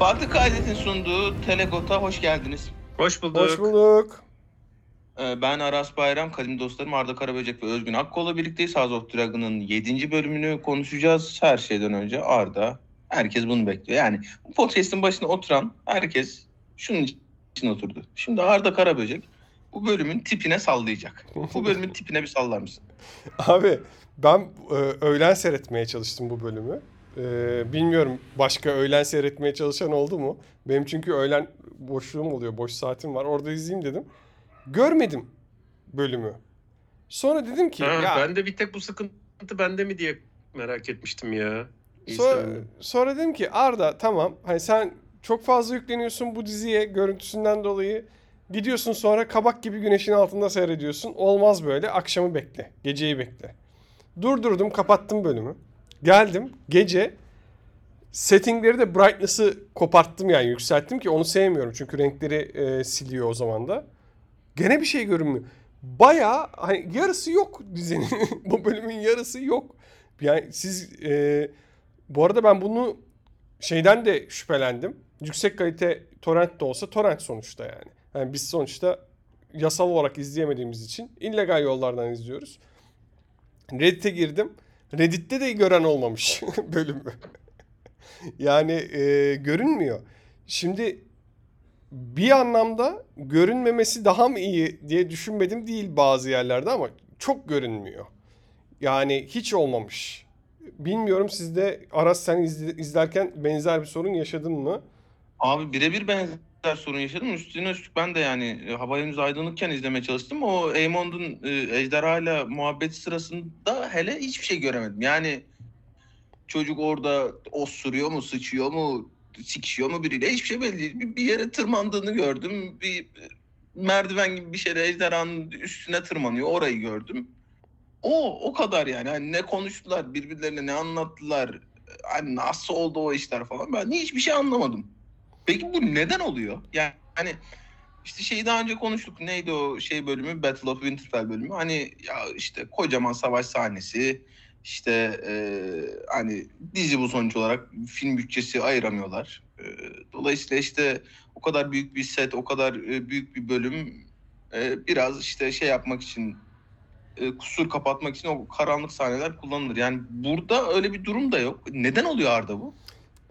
Fatih Kaydet'in sunduğu Telegot'a hoş geldiniz. Hoş bulduk. Hoş bulduk. Ee, Ben Aras Bayram, kadim dostlarım Arda Karaböcek ve Özgün Akkol'la birlikteyiz. House of Dragon'ın 7. bölümünü konuşacağız. Her şeyden önce Arda, herkes bunu bekliyor. Yani bu podcast'in başına oturan herkes şunun için oturdu. Şimdi Arda Karaböcek bu bölümün tipine sallayacak. Bu bölümün tipine bir sallar mısın? Abi ben e, öğlen seyretmeye çalıştım bu bölümü. E, bilmiyorum başka öğlen seyretmeye çalışan oldu mu? Benim çünkü öğlen boşluğum oluyor, boş saatim var. Orada izleyeyim dedim. Görmedim bölümü. Sonra dedim ki Ha, ya Ben de bir tek bu sıkıntı bende mi diye merak etmiştim ya. İyi sonra, sonra dedim ki Arda tamam hani sen çok fazla yükleniyorsun bu diziye görüntüsünden dolayı. Gidiyorsun sonra kabak gibi güneşin altında seyrediyorsun. Olmaz böyle. Akşamı bekle. Geceyi bekle. Durdurdum, kapattım bölümü. Geldim gece settingleri de brightness'ı koparttım yani yükselttim ki onu sevmiyorum. Çünkü renkleri e, siliyor o zaman da. Gene bir şey görünmüyor. Baya hani yarısı yok dizinin. Bu bölümün yarısı yok. Yani siz e, bu arada ben bunu şeyden de şüphelendim. Yüksek kalite torrent de olsa torrent sonuçta yani. Yani biz sonuçta yasal olarak izleyemediğimiz için illegal yollardan izliyoruz. Reddit'e girdim. Reddit'te de gören olmamış bölümü. yani e, görünmüyor. Şimdi bir anlamda görünmemesi daha mı iyi diye düşünmedim değil bazı yerlerde ama çok görünmüyor. Yani hiç olmamış. Bilmiyorum sizde Aras sen izle- izlerken benzer bir sorun yaşadın mı? Abi birebir benzer sorun yaşadım. Üstüne üstlük ben de yani e, hava aydınlıkken izlemeye çalıştım. O Aemond'un e, ejderhayla muhabbeti sırasında hele hiçbir şey göremedim. Yani çocuk orada osuruyor mu, sıçıyor mu, sikişiyor mu biriyle hiçbir şey belli değil. Bir, bir yere tırmandığını gördüm. Bir merdiven gibi bir şeyle ejderhanın üstüne tırmanıyor. Orayı gördüm. O o kadar yani. Hani ne konuştular, birbirlerine ne anlattılar, hani nasıl oldu o işler falan. Ben hiçbir şey anlamadım. Peki bu neden oluyor? Yani hani işte şeyi daha önce konuştuk. Neydi o şey bölümü? Battle of Winterfell bölümü. Hani ya işte kocaman savaş sahnesi. İşte e, hani dizi bu sonuç olarak film bütçesi ayıramıyorlar. E, dolayısıyla işte o kadar büyük bir set, o kadar e, büyük bir bölüm e, biraz işte şey yapmak için e, kusur kapatmak için o karanlık sahneler kullanılır. Yani burada öyle bir durum da yok. Neden oluyor Arda bu?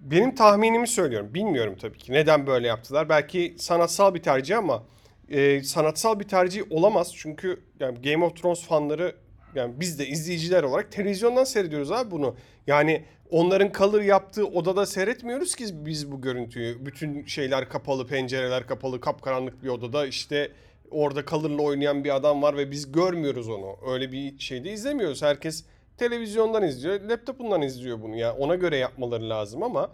Benim tahminimi söylüyorum. Bilmiyorum tabii ki neden böyle yaptılar. Belki sanatsal bir tercih ama e, sanatsal bir tercih olamaz. Çünkü yani Game of Thrones fanları yani biz de izleyiciler olarak televizyondan seyrediyoruz abi bunu. Yani onların kalır yaptığı odada seyretmiyoruz ki biz bu görüntüyü. Bütün şeyler kapalı, pencereler kapalı, kapkaranlık bir odada işte orada kalırla oynayan bir adam var ve biz görmüyoruz onu. Öyle bir şeyde izlemiyoruz. Herkes televizyondan izliyor, laptopundan izliyor bunu. Yani ona göre yapmaları lazım ama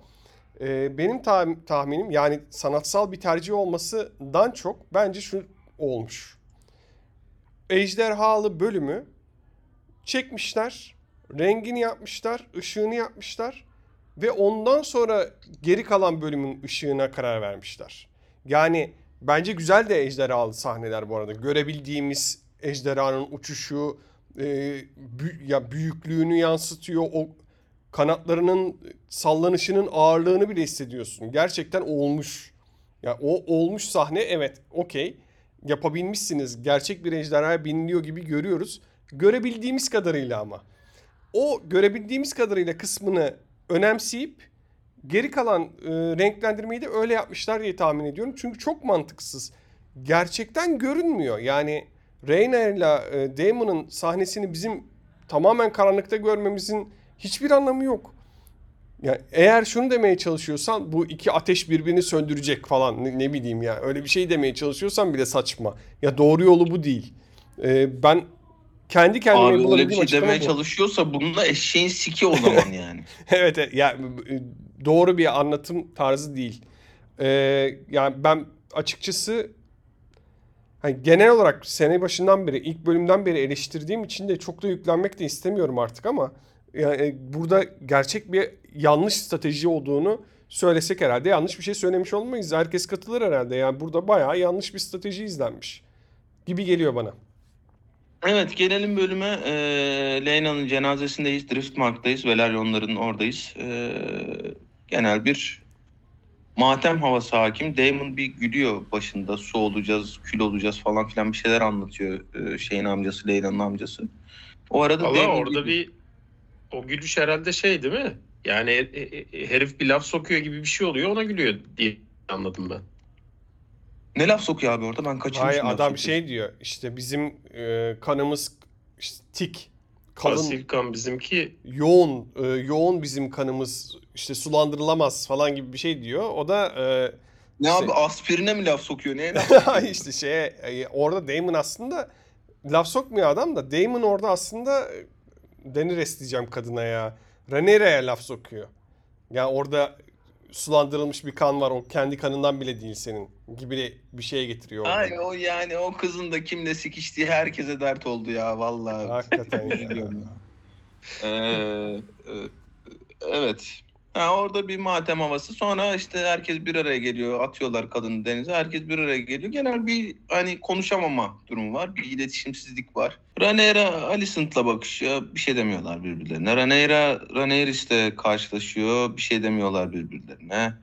e, benim tah- tahminim yani sanatsal bir tercih olmasından çok bence şu olmuş. Ejderhalı bölümü çekmişler, rengini yapmışlar, ışığını yapmışlar ve ondan sonra geri kalan bölümün ışığına karar vermişler. Yani bence güzel de ejderhalı sahneler bu arada. Görebildiğimiz ejderhanın uçuşu, e, bü- ya büyüklüğünü yansıtıyor. O kanatlarının sallanışının ağırlığını bile hissediyorsun. Gerçekten olmuş. Ya o olmuş sahne evet okey. Yapabilmişsiniz. Gerçek bir ejderhaya biniliyor gibi görüyoruz. Görebildiğimiz kadarıyla ama. O görebildiğimiz kadarıyla kısmını önemseyip geri kalan e, renklendirmeyi de öyle yapmışlar diye tahmin ediyorum. Çünkü çok mantıksız. Gerçekten görünmüyor. Yani Reyna ile e, Damon'ın sahnesini bizim tamamen karanlıkta görmemizin hiçbir anlamı yok. Ya eğer şunu demeye çalışıyorsan bu iki ateş birbirini söndürecek falan ne, ne bileyim ya öyle bir şey demeye çalışıyorsan bile saçma. Ya doğru yolu bu değil. E, ben kendi kendime Abi öyle bir şey demeye bu. çalışıyorsa bununla eşeğin siki o zaman yani. evet, evet ya e, doğru bir anlatım tarzı değil. Ee, yani ben açıkçası hani genel olarak sene başından beri ilk bölümden beri eleştirdiğim için de çok da yüklenmek de istemiyorum artık ama yani burada gerçek bir yanlış strateji olduğunu söylesek herhalde yanlış bir şey söylemiş olmayız. Herkes katılır herhalde. Yani burada bayağı yanlış bir strateji izlenmiş gibi geliyor bana. Evet gelelim bölüme. Ee, Leyna'nın cenazesindeyiz. Driftmark'tayız. Velaryonların oradayız. Ee, genel bir matem havası hakim. Damon bir gülüyor başında. Su olacağız, kül olacağız falan filan bir şeyler anlatıyor e, şeyin amcası, Leyla'nın amcası. O arada Valla Damon orada gülüyor. bir o gülüş herhalde şey değil mi? Yani e- e- herif bir laf sokuyor gibi bir şey oluyor ona gülüyor diye anladım ben. Ne laf sokuyor abi orada ben kaçırmışım. Hayır laf adam sokuyor. şey diyor işte bizim e, kanımız işte tik kalın Pasif kan bizimki yoğun e, yoğun bizim kanımız işte sulandırılamaz falan gibi bir şey diyor. O da e, Ne Şey- abi aspirine mi laf sokuyor? Neye laf sokuyor? işte şeye e, orada Damon aslında laf sokmuyor adam da Damon orada aslında e, Daenerys diyeceğim kadına ya. Rhaenyra'ya laf sokuyor. Ya orada sulandırılmış bir kan var o kendi kanından bile değil senin gibi bir şeye getiriyor. Ay o yani o kızın da kimle sikiştiği herkese dert oldu ya vallahi. Hakikaten ya. Ee, e, evet. Ha, orada bir matem havası. Sonra işte herkes bir araya geliyor. Atıyorlar kadını denize. Herkes bir araya geliyor. Genel bir hani konuşamama durumu var. Bir iletişimsizlik var. Rhaenyra Alicent'la bakışıyor. Bir şey demiyorlar birbirlerine. Rhaenyra Rhaenyra's'le karşılaşıyor. Bir şey demiyorlar birbirlerine.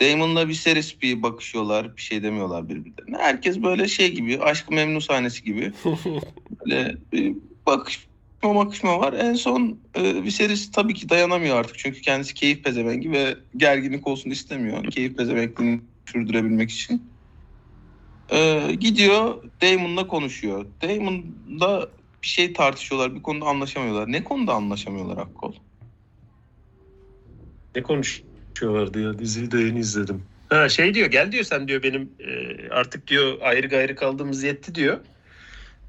Daemon'la Viserys bir bakışıyorlar. Bir şey demiyorlar birbirlerine. Herkes böyle şey gibi. Aşk-ı Memnu sahnesi gibi. Böyle bir bakışma bakışma var. En son e, Viserys tabii ki dayanamıyor artık. Çünkü kendisi keyif pezevengi ve gerginlik olsun istemiyor. Keyif pezevenkliğini sürdürebilmek için. E, gidiyor Daemon'la konuşuyor. Daemon'la bir şey tartışıyorlar. Bir konuda anlaşamıyorlar. Ne konuda anlaşamıyorlar Akkol? ne konuşuyorlardı ya diziyi de yeni izledim. Ha şey diyor gel diyor sen diyor benim e, artık diyor ayrı gayrı kaldığımız yetti diyor.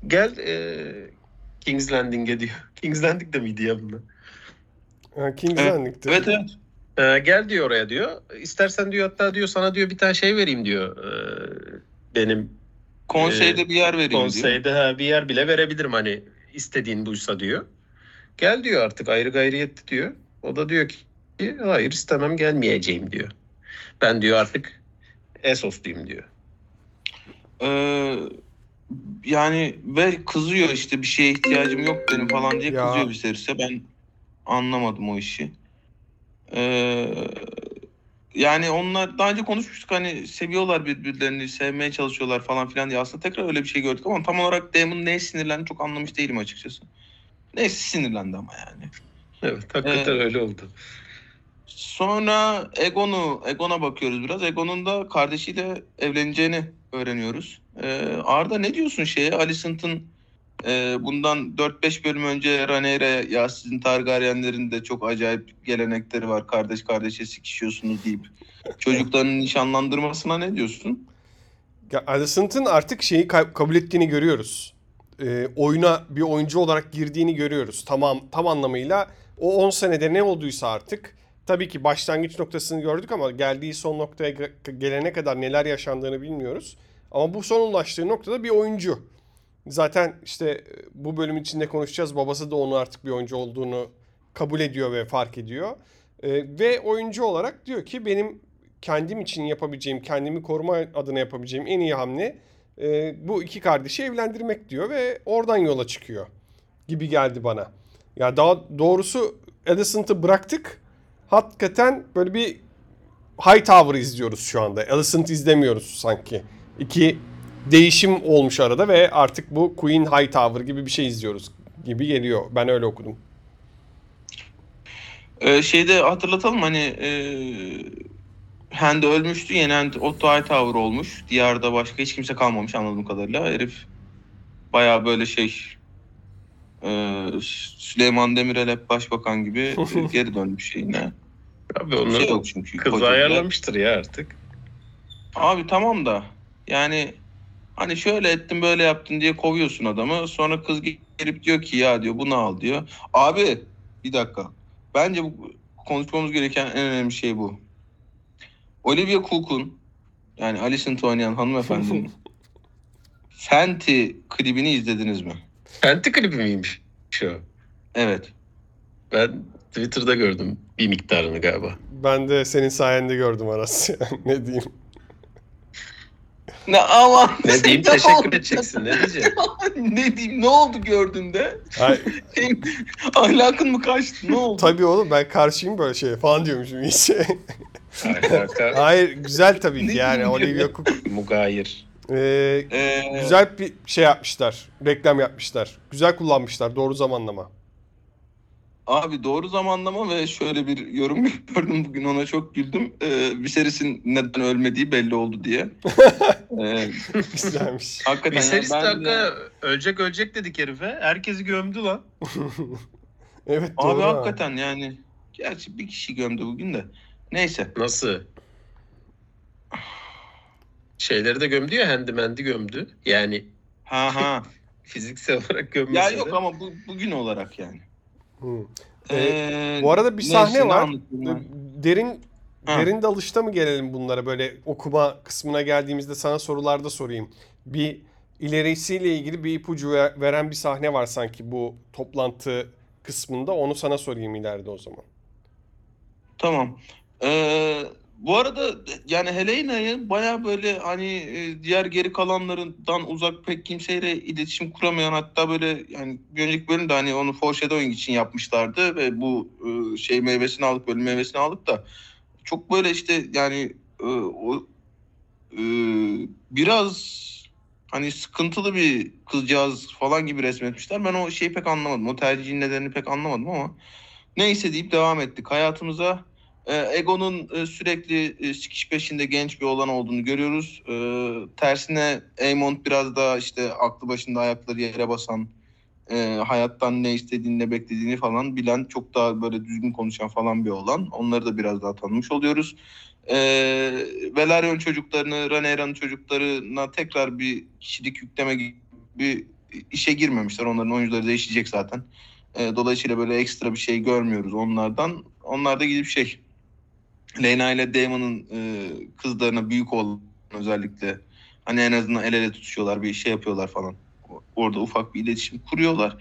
Gel e, King's Landing'e diyor. King's Landing de miydi ya bunlar? Ha, King's Evet. Landing'ti. Evet evet. Ee, gel diyor oraya diyor. İstersen diyor hatta diyor sana diyor bir tane şey vereyim diyor. Ee, benim Konseyde Ee, bir yer vereyim diyor. konseyde ha, bir yer bile verebilirim hani istediğin buysa diyor. Gel diyor artık ayrı gayrı yetti diyor. O da diyor ki hayır istemem gelmeyeceğim diyor. Ben diyor artık Esosluyum diyor. Ee, yani ve kızıyor işte bir şeye ihtiyacım yok benim falan diye Ya. kızıyor Viserys'e. Ben anlamadım o işi. Ee, yani onlar daha önce konuşmuştuk hani seviyorlar birbirlerini, sevmeye çalışıyorlar falan filan diye. Aslında tekrar öyle bir şey gördük ama tam olarak Daemon neye sinirlendi çok anlamış değilim açıkçası. Neyse sinirlendi ama yani. Evet hakikaten Ee, öyle oldu. Sonra Egon'u Egon'a bakıyoruz biraz. Egon'un da kardeşiyle evleneceğini öğreniyoruz. Ee, Arda ne diyorsun şeye? Alicent'ın e, bundan 4-5 bölüm önce Rhaenyra ya sizin Targaryenlerin de çok acayip gelenekleri var. Kardeş kardeşe sikişiyorsunuz deyip çocuklarının nişanlandırmasına ne diyorsun? Ya Alicent'ın artık şeyi ka- kabul ettiğini görüyoruz. Ee, oyuna bir oyuncu olarak girdiğini görüyoruz. Tamam tam anlamıyla o 10 senede ne olduysa artık tabii ki başlangıç noktasını gördük ama geldiği son noktaya ge- gelene kadar neler yaşandığını bilmiyoruz. Ama bu son ulaştığı noktada bir oyuncu. Zaten işte e, bu bölüm içinde konuşacağız. Babası da onu artık bir oyuncu olduğunu kabul ediyor ve fark ediyor. Ee, ve oyuncu olarak diyor ki benim kendim için yapabileceğim, kendimi koruma adına yapabileceğim en iyi hamle e, bu iki kardeşi evlendirmek diyor ve oradan yola çıkıyor gibi geldi bana. Ya daha doğrusu Alicent'ı bıraktık. Hakikaten böyle bir High Tower izliyoruz şu anda. Alicent izlemiyoruz sanki. İki değişim olmuş arada ve artık bu Queen High Tower gibi bir şey izliyoruz gibi geliyor. Ben öyle okudum. Ee, şeyde hatırlatalım hani e, Hand ölmüştü. Yeni Hand Otto Hightower olmuş. Diyarda başka hiç kimse kalmamış anladığım kadarıyla. Herif bayağı böyle şey e, Süleyman Demirel hep başbakan gibi e, geri dönmüş şeyine. Abi Bir onu şey yok çünkü. bir- ayarlamıştır ya artık. Abi tamam da yani hani şöyle ettin böyle yaptın diye kovuyorsun adamı. Sonra kız gelip diyor ki ya diyor bunu al diyor. Abi bir dakika. Bence bu konuşmamız gereken en önemli şey bu. Olivia Cook'un yani Alicent oynayan hanımefendinin Fenty klibini izlediniz mi? Fenty klibi miymiş şu? Evet. Ben Twitter'da gördüm bir miktarını galiba. Ben de senin sayende gördüm Aras. ne diyeyim. Ne aman. Ne diyeyim Ne teşekkür oldu? edeceksin. Ne diyeceğim? ne diyeyim ne oldu gördüğünde? Ay, Senin ahlakın mı kaçtı ne oldu? tabii oğlum ben karşıyım böyle şeye falan diyormuşum. Alaka Hayır güzel tabii ki yani Olivia? Cook mugayir. Ee, Ee, güzel bir şey yapmışlar. Reklam yapmışlar. Güzel kullanmışlar. Doğru zamanlama. Abi doğru zamanlama ve şöyle bir yorum gördüm bugün ona çok güldüm. Ee, Viserys'in neden ölmediği belli oldu diye. Ee, Güzelmiş. hakikaten yani Viserys ben dakika de- ölecek ölecek dedik herife. Herkesi gömdü lan. evet Abi doğru. ha. hakikaten yani. Gerçi bir kişi gömdü bugün de. Neyse. Nasıl? Şeyleri de gömdü ya handyman'i gömdü. Yani Ha ha. fiziksel olarak gömmesi ya de. yok ama bu, bugün olarak yani. Hı. Ee, Bu arada bir sahne ne var. Derin Ha. derin dalışta mı gelelim bunlara böyle okuma kısmına geldiğimizde sana sorularda sorayım. Bir ilerisiyle ilgili bir ipucu ver- veren bir sahne var sanki bu toplantı kısmında. Onu sana sorayım ileride o zaman. Tamam. Ee, bu arada yani Helena'yı baya böyle hani e, diğer geri kalanlarından uzak pek kimseyle iletişim kuramayan hatta böyle yani bir önceki bölümde hani onu foreshadowing için yapmışlardı ve bu e, şey meyvesini aldık bölüm meyvesini aldık da çok böyle işte yani e, o biraz hani sıkıntılı bir kızcağız falan gibi resmetmişler. Ben o şeyi pek anlamadım. O tercihin nedenini pek anlamadım ama neyse deyip devam ettik hayatımıza. E, Ego'nun e, sürekli e, sikiş peşinde genç bir olan olduğunu görüyoruz. E, tersine Aemond biraz daha işte aklı başında ayakları yere basan, e, hayattan ne istediğini ne beklediğini falan bilen, çok daha böyle düzgün konuşan falan bir olan. Onları da biraz daha tanımış oluyoruz. E, Velaryon çocuklarını, Rhaenyra'nın çocuklarına tekrar bir kişilik yükleme gibi bir işe girmemişler. Onların oyuncuları değişecek zaten. E, dolayısıyla böyle ekstra bir şey görmüyoruz onlardan. Onlar da gidip şey Lena ile Damon'ın e, kızlarına büyük olan özellikle hani en azından el ele tutuşuyorlar bir şey yapıyorlar falan. Orada ufak bir iletişim kuruyorlar.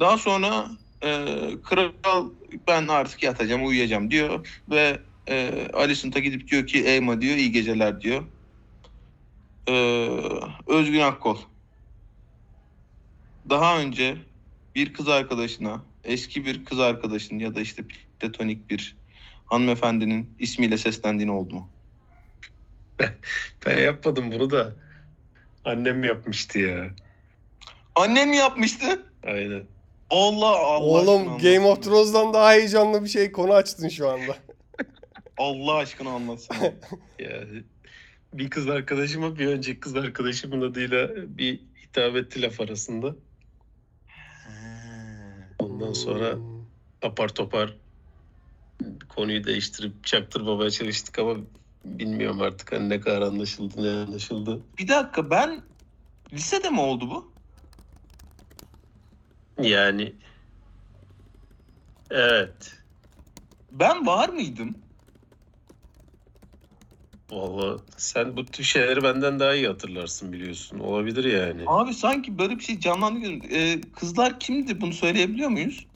Daha sonra e, kral ben artık yatacağım uyuyacağım diyor ve e, Alicent'a gidip diyor ki Eyma diyor iyi geceler diyor. E, Özgün Akkol. Daha önce bir kız arkadaşına, eski bir kız arkadaşın ya da işte platonik bir hanımefendinin ismiyle seslendiğini oldu mu? Ben yapmadım bunu da. Annem yapmıştı ya. Annen mi yapmıştı? Aynen. Allah Allah. Oğlum Game of. Thrones'dan daha heyecanlı bir şey konu açtın şu anda. Allah aşkına anlatsana. Yani bir kız arkadaşıma bir önceki kız arkadaşımın adıyla bir hitap etti laf arasında. Ondan sonra apar topar konuyu değiştirip çaktırmamaya çalıştık ama bilmiyorum artık hani ne kadar anlaşıldı ne anlaşıldı. bir dakika ben lisede mi oldu bu? Yani evet. Ben var mıydım? Vallahi sen bu tür şeyleri benden daha iyi hatırlarsın biliyorsun. Olabilir yani. Abi sanki böyle bir şey canlandı. Ee, kızlar kimdi bunu söyleyebiliyor muyuz?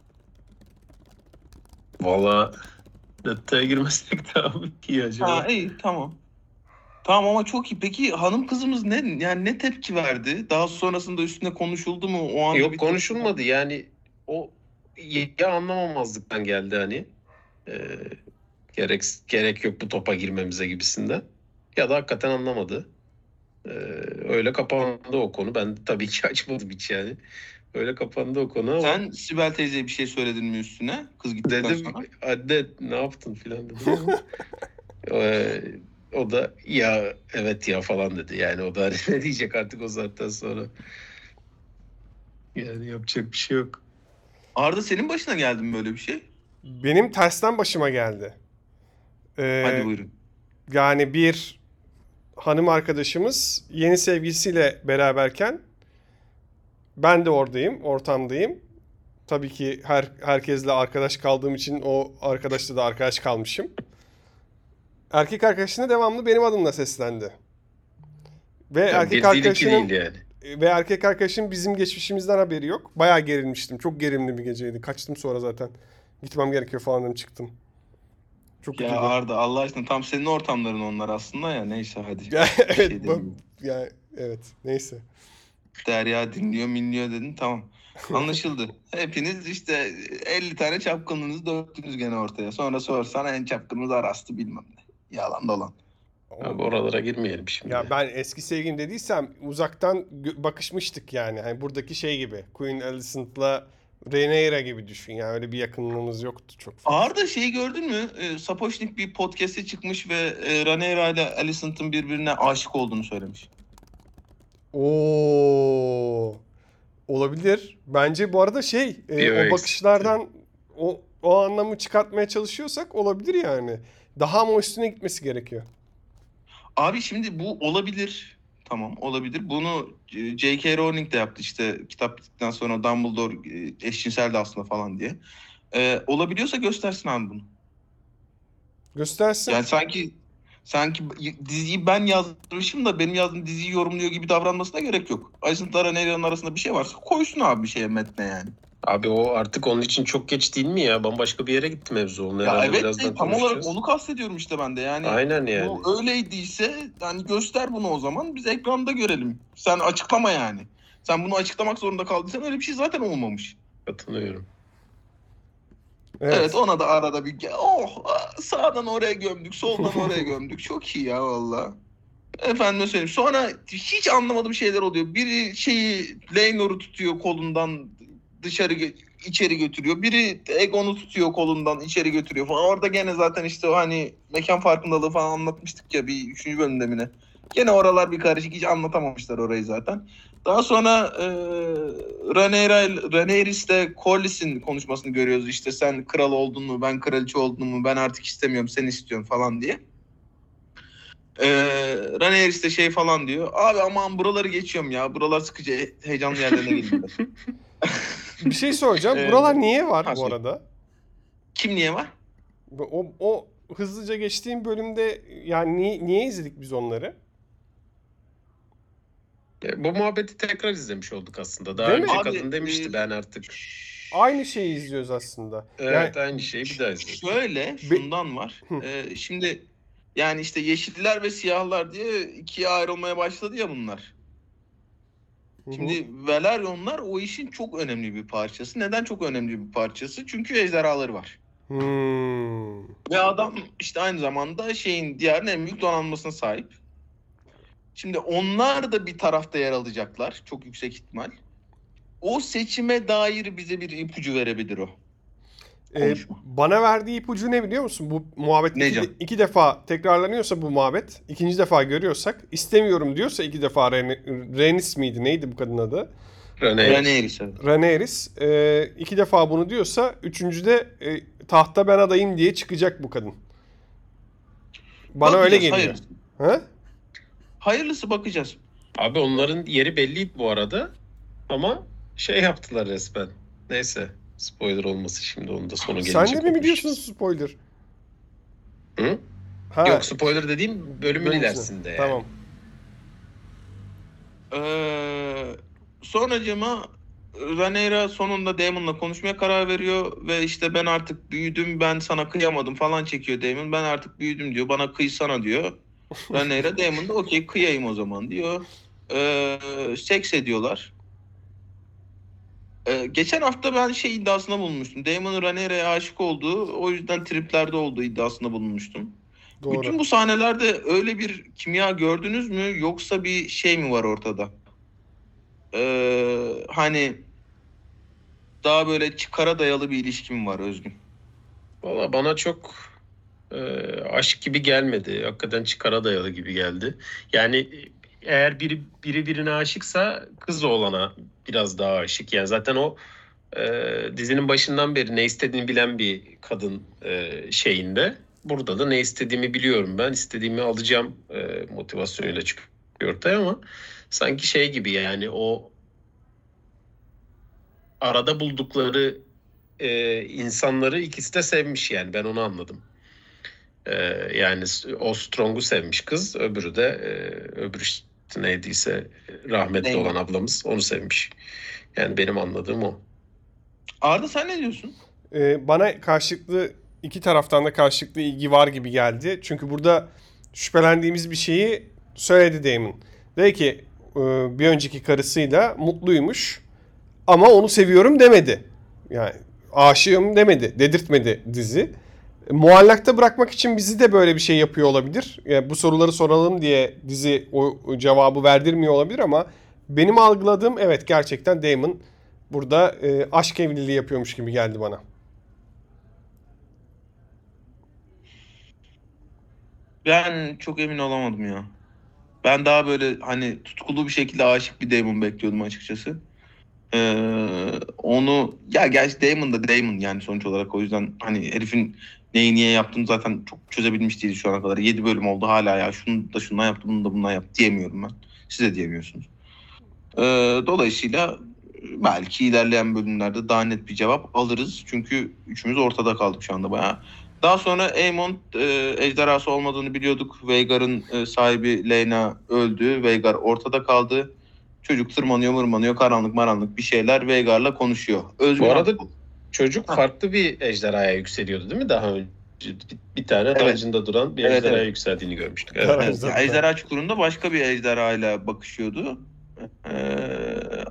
Vallahi detaya girmesek daha mı iyi acaba? Ha iyi tamam. Tamam ama çok iyi. Peki hanım kızımız ne yani ne tepki verdi? Daha sonrasında üstüne konuşuldu mu? O anda Yok bir- konuşulmadı yani o ya anlamamazlıktan geldi hani Ee, gerek gerek yok bu topa girmemize gibisinden ya da hakikaten anlamadı. Ee, öyle kapandı o konu. Ben tabii ki açmadım hiç yani. Öyle kapandı o konu ama Sen Sibel teyzeye bir şey söyledin mi üstüne? Kız gittikten dedim sonra. anne ne yaptın filan dedim. ee, o da ya evet ya falan dedi. Yani o da hani ne diyecek artık o saatten sonra. Yani yapacak bir şey yok. Arda senin başına geldi mi böyle bir şey? Benim tersten başıma geldi. Ee, Hadi buyurun. Yani bir hanım arkadaşımız yeni sevgilisiyle beraberken ben de oradayım, ortamdayım. Tabii ki her herkesle arkadaş kaldığım için o arkadaşla da arkadaş kalmışım. Erkek arkadaşına devamlı benim adımla seslendi. Ve Yani erkek arkadaşının yani. ve erkek arkadaşım bizim geçmişimizden haberi yok. Bayağı gerilmiştim. Çok gerilimli bir geceydi. Kaçtım sonra zaten. Gitmem gerekiyor falan dedim çıktım. Çok Ya kötüydü. Arda Allah aşkına tam senin ortamların onlar aslında ya neyse hadi. Ya, evet, şey bu- yani evet neyse. Derya dinliyor minliyor dedin tamam. Anlaşıldı. Hepiniz işte 50 tane çapkınlığınızı döktünüz gene ortaya. Sonra sorsan en çapkınımız Aras'tı bilmem ne. Yalan dolan. Abi oralara girmeyelim şimdi. Ya ben eski sevgilim dediysem uzaktan bakışmıştık yani. Hani buradaki şey gibi. Queen Alicent'la Rhaenyra gibi düşün. Yani öyle bir yakınlığımız yoktu çok fazla. Arda şeyi gördün mü? E, Sapochnik bir podcast'e çıkmış ve e, Rhaenyra ile Alicent'ın birbirine aşık olduğunu söylemiş. Oo. Olabilir. Bence bu arada şey e, o bakışlardan o o anlamı çıkartmaya çalışıyorsak olabilir yani. Daha ama üstüne gitmesi gerekiyor. Abi şimdi bu olabilir. Tamam olabilir. Bunu e, J.K. Rowling de yaptı işte kitap bittikten sonra Dumbledore e, eşcinseldi aslında falan diye. E, olabiliyorsa göstersin abi bunu. Göstersin. Yani sanki sanki diziyi ben yazmışım da benim yazdığım diziyi yorumluyor gibi davranmasına gerek yok. Aysıntara Nerya'nın arasında bir şey varsa koysun abi bir şeye metne yani. Abi o artık onun için çok geç değil mi ya? Bambaşka bir yere gitti mevzu. Onu Ya evet birazdan tam olarak onu kastediyorum işte ben de yani. Aynen yani. Bu öyleydiyse hani göster bunu o zaman biz ekranda görelim. Sen açıklama yani. Sen bunu açıklamak zorunda kaldıysan öyle bir şey zaten olmamış. Katılıyorum. Evet, ona da arada bir oh sağdan oraya gömdük soldan oraya gömdük. Çok iyi ya valla. Efendime söyleyeyim. Sonra hiç anlamadığım şeyler oluyor. Biri şeyi Leynor'u tutuyor kolundan dışarı içeri götürüyor. Biri Egon'u tutuyor kolundan içeri götürüyor falan. Orada gene zaten işte o hani mekan farkındalığı falan anlatmıştık ya bir üçüncü bölümde mi ne. Gene oralar bir karışık hiç anlatamamışlar orayı zaten. Daha sonra e, Rhaenyra's Corlys'in konuşmasını görüyoruz. İşte sen kral oldun mu, ben kraliçe oldum mu, ben artık istemiyorum, sen istiyorsun falan diye. E, Rhaenyra de şey falan diyor. Abi aman buraları geçiyorum ya. Buralar sıkıcı, heyecanlı yerlerine girdiler. Bir şey soracağım. Ee, Buralar niye var ha, bu söyle. arada? Kim niye var? O, o hızlıca geçtiğim bölümde yani niye, niye izledik biz onları? E, Bu muhabbeti tekrar izlemiş olduk aslında. Daha Değil mi? önce Abi, kadın demişti e, ben artık. Aynı şeyi izliyoruz aslında. Evet aynı şeyi bir daha izledik. Şöyle, şundan var. Ee, şimdi yani işte yeşiller ve siyahlar diye ikiye ayrılmaya başladı ya bunlar. Şimdi Velaryonlar o işin çok önemli bir parçası. Neden çok önemli bir parçası? Çünkü ejderhaları var. Hmm. Ve adam işte aynı zamanda şeyin diğer en büyük donanmasına sahip. Şimdi onlar da bir tarafta yer alacaklar. Çok yüksek ihtimal. O seçime dair bize bir ipucu verebilir o. Ee, bana verdiği ipucu ne biliyor musun? Bu muhabbet iki, iki defa tekrarlanıyorsa bu muhabbet, ikinci defa görüyorsak, istemiyorum diyorsa iki defa Ren- Rhaenys miydi? Neydi bu kadın adı? Evet. Rhaenyra. Ee, iki defa bunu diyorsa, üçüncüde e, tahta ben adayım diye çıkacak bu kadın. Bana öyle Bakacağız, geliyor. Hayırlısı. Ha? Hayırlısı bakacağız. Abi onların yeri belliydi bu arada. Ama şey yaptılar resmen. Neyse. Spoiler olması şimdi onun da sonu gelince Sen de mi biliyorsun spoiler? Hı? Ha, Yok spoiler dediğim bölümün bölüm ilerisinde yani. Tamam. Ee, sonracıma Rhaenyra sonunda Daemon'la konuşmaya karar veriyor ve işte ben artık büyüdüm ben sana kıyamadım falan çekiyor Daemon. Ben artık büyüdüm diyor bana kıysana diyor. Rhaenyra Daemon da okey kıyayım o zaman diyor. Ee, seks ediyorlar. Ee, geçen hafta ben şey iddiasında bulunmuştum. Daemon'un Rhaenyra'ya aşık olduğu o yüzden triplerde olduğu iddiasında bulunmuştum. Doğru. Bütün bu sahnelerde öyle bir kimya gördünüz mü yoksa bir şey mi var ortada? Ee, hani daha böyle çıkara dayalı bir ilişki mi var Özgün? Valla bana çok e, aşk gibi gelmedi. Hakikaten çıkara dayalı gibi geldi. Yani eğer biri biri birine aşıksa kız oğlana biraz daha aşık. Yani zaten o e, dizinin başından beri ne istediğini bilen bir kadın e, şeyinde. Burada da ne istediğimi biliyorum ben. istediğimi alacağım e, motivasyonuyla çıkıyor ortaya ama sanki şey gibi yani o arada buldukları e, insanları ikisi de sevmiş yani ben onu anladım. E, yani o Strong'u sevmiş kız öbürü de e, öbürü işte neydiyse rahmetli Neydi? olan ablamız onu sevmiş. Yani benim anladığım o. Arda sen ne diyorsun? Ee, bana karşılıklı iki taraftan da karşılıklı ilgi var gibi geldi. Çünkü burada şüphelendiğimiz bir şeyi söyledi Damon. Dedi ki e, bir önceki karısıyla mutluymuş ama onu seviyorum demedi. Yani aşığım demedi, dedirtmedi dizi. Muallakta bırakmak için bizi de böyle bir şey yapıyor olabilir. Yani bu soruları soralım diye dizi o cevabı verdirmiyor olabilir ama benim algıladığım evet gerçekten Damon burada e, aşk evliliği yapıyormuş gibi geldi bana. Ben çok emin olamadım ya. Ben daha böyle hani tutkulu bir şekilde aşık bir Damon bekliyordum açıkçası. Ee, onu ya gerçi Damon da Damon yani sonuç olarak o yüzden hani herifin neyi niye yaptığını zaten çok çözebilmiş değiliz şu ana kadar. 7 bölüm oldu hala ya şunu da şundan yaptı bunu da bundan yaptı diyemiyorum ben. Siz de diyemiyorsunuz. Ee, dolayısıyla belki ilerleyen bölümlerde daha net bir cevap alırız. Çünkü üçümüz ortada kaldık şu anda bayağı. Daha sonra Aemon e, ejderhası olmadığını biliyorduk. Veigar'ın e, sahibi Leyna öldü. Veigar ortada kaldı. Çocuk tırmanıyor mırmanıyor karanlık maranlık bir şeyler Veigar'la konuşuyor. Özgür Bu arada-. Çocuk Ha. farklı bir ejderhaya yükseliyordu değil mi daha önce? Bir, tane Evet. tacında duran bir Evet, ejderhaya evet. yükseldiğini görmüştük. Evet. Evet. Ejderha çukurunda başka bir ejderhayla bakışıyordu. Ee,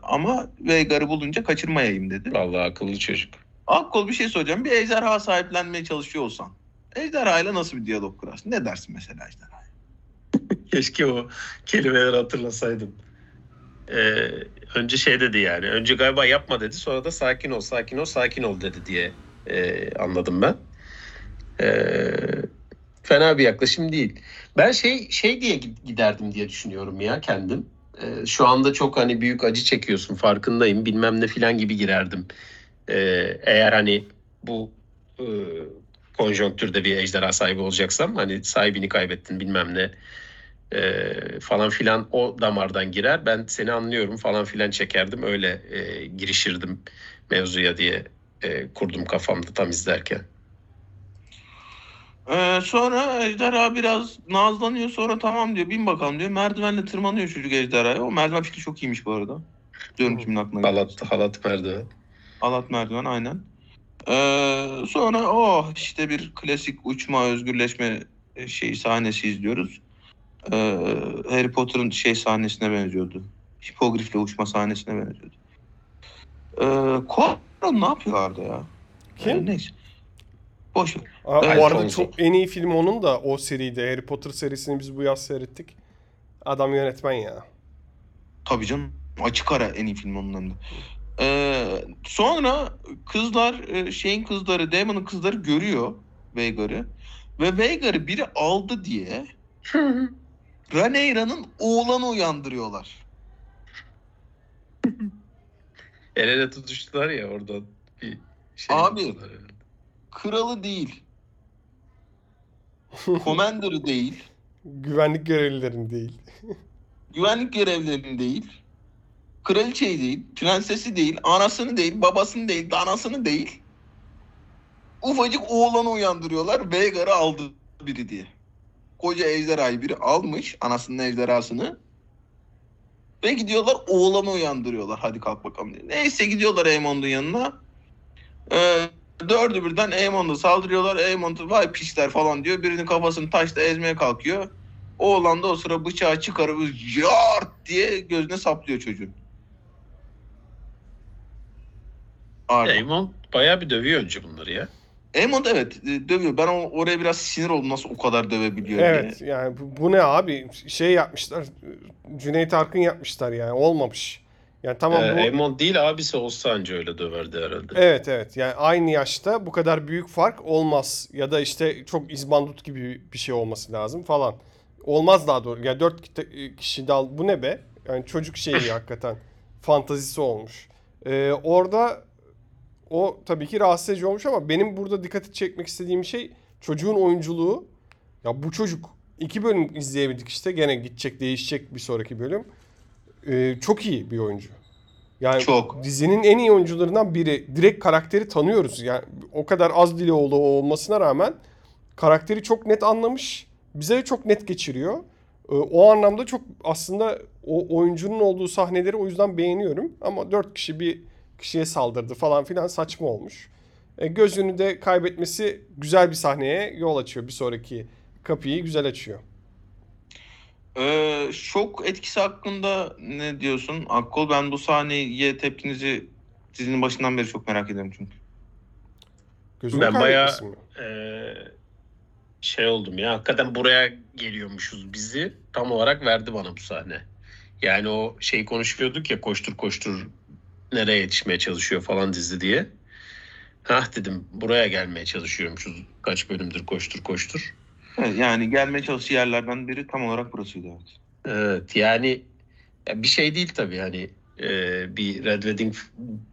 ama Veigar'ı bulunca kaçırmayayım dedi. Vallahi akıllı çocuk. Akkol bir şey soracağım. Bir ejderha sahiplenmeye çalışıyor olsan. Ejderhayla nasıl bir diyalog kurarsın? Ne dersin mesela ejderhaya? Keşke o kelimeleri hatırlasaydım. Ee, önce şey dedi yani. Önce galiba yapma dedi. Sonra da sakin ol, sakin ol, sakin ol dedi diye e, anladım ben. Ee, fena bir yaklaşım değil. Ben şey şey diye giderdim diye düşünüyorum ya kendim. Ee, şu anda çok hani büyük acı çekiyorsun farkındayım bilmem ne filan gibi girerdim. Ee, eğer hani bu e, konjonktürde bir ejderha sahibi olacaksam hani sahibini kaybettin bilmem ne e, falan filan o damardan girer. Ben seni anlıyorum falan filan çekerdim öyle e, girişirdim mevzuya diye e, kurdum kafamda tam izlerken. Ee, sonra ejderha biraz nazlanıyor sonra tamam diyor bin bakalım diyor. Merdivenle tırmanıyor çocuk ejderhaya. O merdiven fikri çok iyiymiş bu arada. Diyorum kimin aklına geldi. Halat, halat merdiven. Alat merdiven aynen. Ee, sonra oh işte bir klasik uçma özgürleşme şey sahnesi izliyoruz. Ee, Harry Potter'ın şey sahnesine benziyordu. Hipogrifle uçma sahnesine benziyordu. Ee, Cuarón ne yapıyorlardı ya? Kim? neyse. Boş ver. Aa, Evet, bu arada çok en iyi film onun da o seride. Harry Potter serisini biz bu yaz seyrettik. Adam yönetmen ya. Tabii canım. Açık ara en iyi film onun önünde. Ee, sonra kızlar e, şeyin kızları Damon'ın kızları görüyor Veigar'ı ve Veigar'ı biri aldı diye Rhaenyra'nın oğlanı uyandırıyorlar. El ele tutuştular ya oradan bir şey. Abi. yaptılar herhalde. Kralı değil. Commander'ı değil. Güvenlik görevlilerin değil. Güvenlik görevlilerinin değil. Kraliçeyi değil. Prensesi değil. Anasını değil. Babasını değil. Danasını değil. Ufacık oğlanı uyandırıyorlar. Veigar'ı aldı biri diye. Koca ejderhayı biri almış. Anasının ejderhasını. Ve gidiyorlar oğlanı uyandırıyorlar. Hadi kalk bakalım diye. Neyse gidiyorlar Aemon'un yanına. Ee, dördü birden Aemon'da saldırıyorlar. Da vay pisler falan diyor. Birinin kafasını taşla ezmeye kalkıyor. Oğlan da o sıra bıçağı çıkarıp yart diye gözüne saplıyor çocuğun. Ağır. Aemon bayağı bir dövüyor önce bunları ya. Aemon evet e, dövüyor. Ben oraya biraz sinir oldum nasıl o kadar dövebiliyor Evet diye. yani bu, bu ne abi? Şey yapmışlar. Cüneyt Arkın yapmışlar yani. Olmamış. Yani tamam Ee, bu... Aemon değil abisi olsa anca öyle döverdi herhalde. Evet evet yani aynı yaşta bu kadar büyük fark olmaz ya da işte çok izbandut gibi bir şey olması lazım falan. Olmaz daha doğru. Yani dört kite- kişi dal bu ne be? Yani çocuk şeyi hakikaten fantazisi olmuş. Ee, orada o tabii ki rahatsız edici olmuş ama benim burada dikkati çekmek istediğim şey çocuğun oyunculuğu. Ya bu çocuk iki bölüm izleyebildik işte gene gidecek değişecek bir sonraki bölüm. Ee, çok iyi bir oyuncu. Yani Çok. dizinin en iyi oyuncularından biri. Direkt karakteri tanıyoruz. Yani o kadar az dili olduğu olmasına rağmen karakteri çok net anlamış. Bize de çok net geçiriyor. Ee, O anlamda çok aslında o oyuncunun olduğu sahneleri o yüzden beğeniyorum. Ama dört kişi bir kişiye saldırdı falan filan saçma olmuş. E, gözünü de kaybetmesi güzel bir sahneye yol açıyor. Bir sonraki kapıyı güzel açıyor. Ee, şok etkisi hakkında ne diyorsun? Akkol ben bu sahneye tepkinizi dizinin başından beri çok merak ediyorum çünkü. Gözünü Ben bayağı-? Ee, şey oldum ya hakikaten buraya geliyormuşuz bizi tam olarak verdi bana bu sahne. Yani o şeyi konuşuyorduk ya koştur koştur nereye yetişmeye çalışıyor falan dizi diye. Hah dedim buraya gelmeye çalışıyormuşuz kaç bölümdür koştur koştur. Evet, yani gelmeye çalıştığı yerlerden biri tam olarak burasıydı evet. Evet yani ya bir şey değil tabii hani e, bir Red Wedding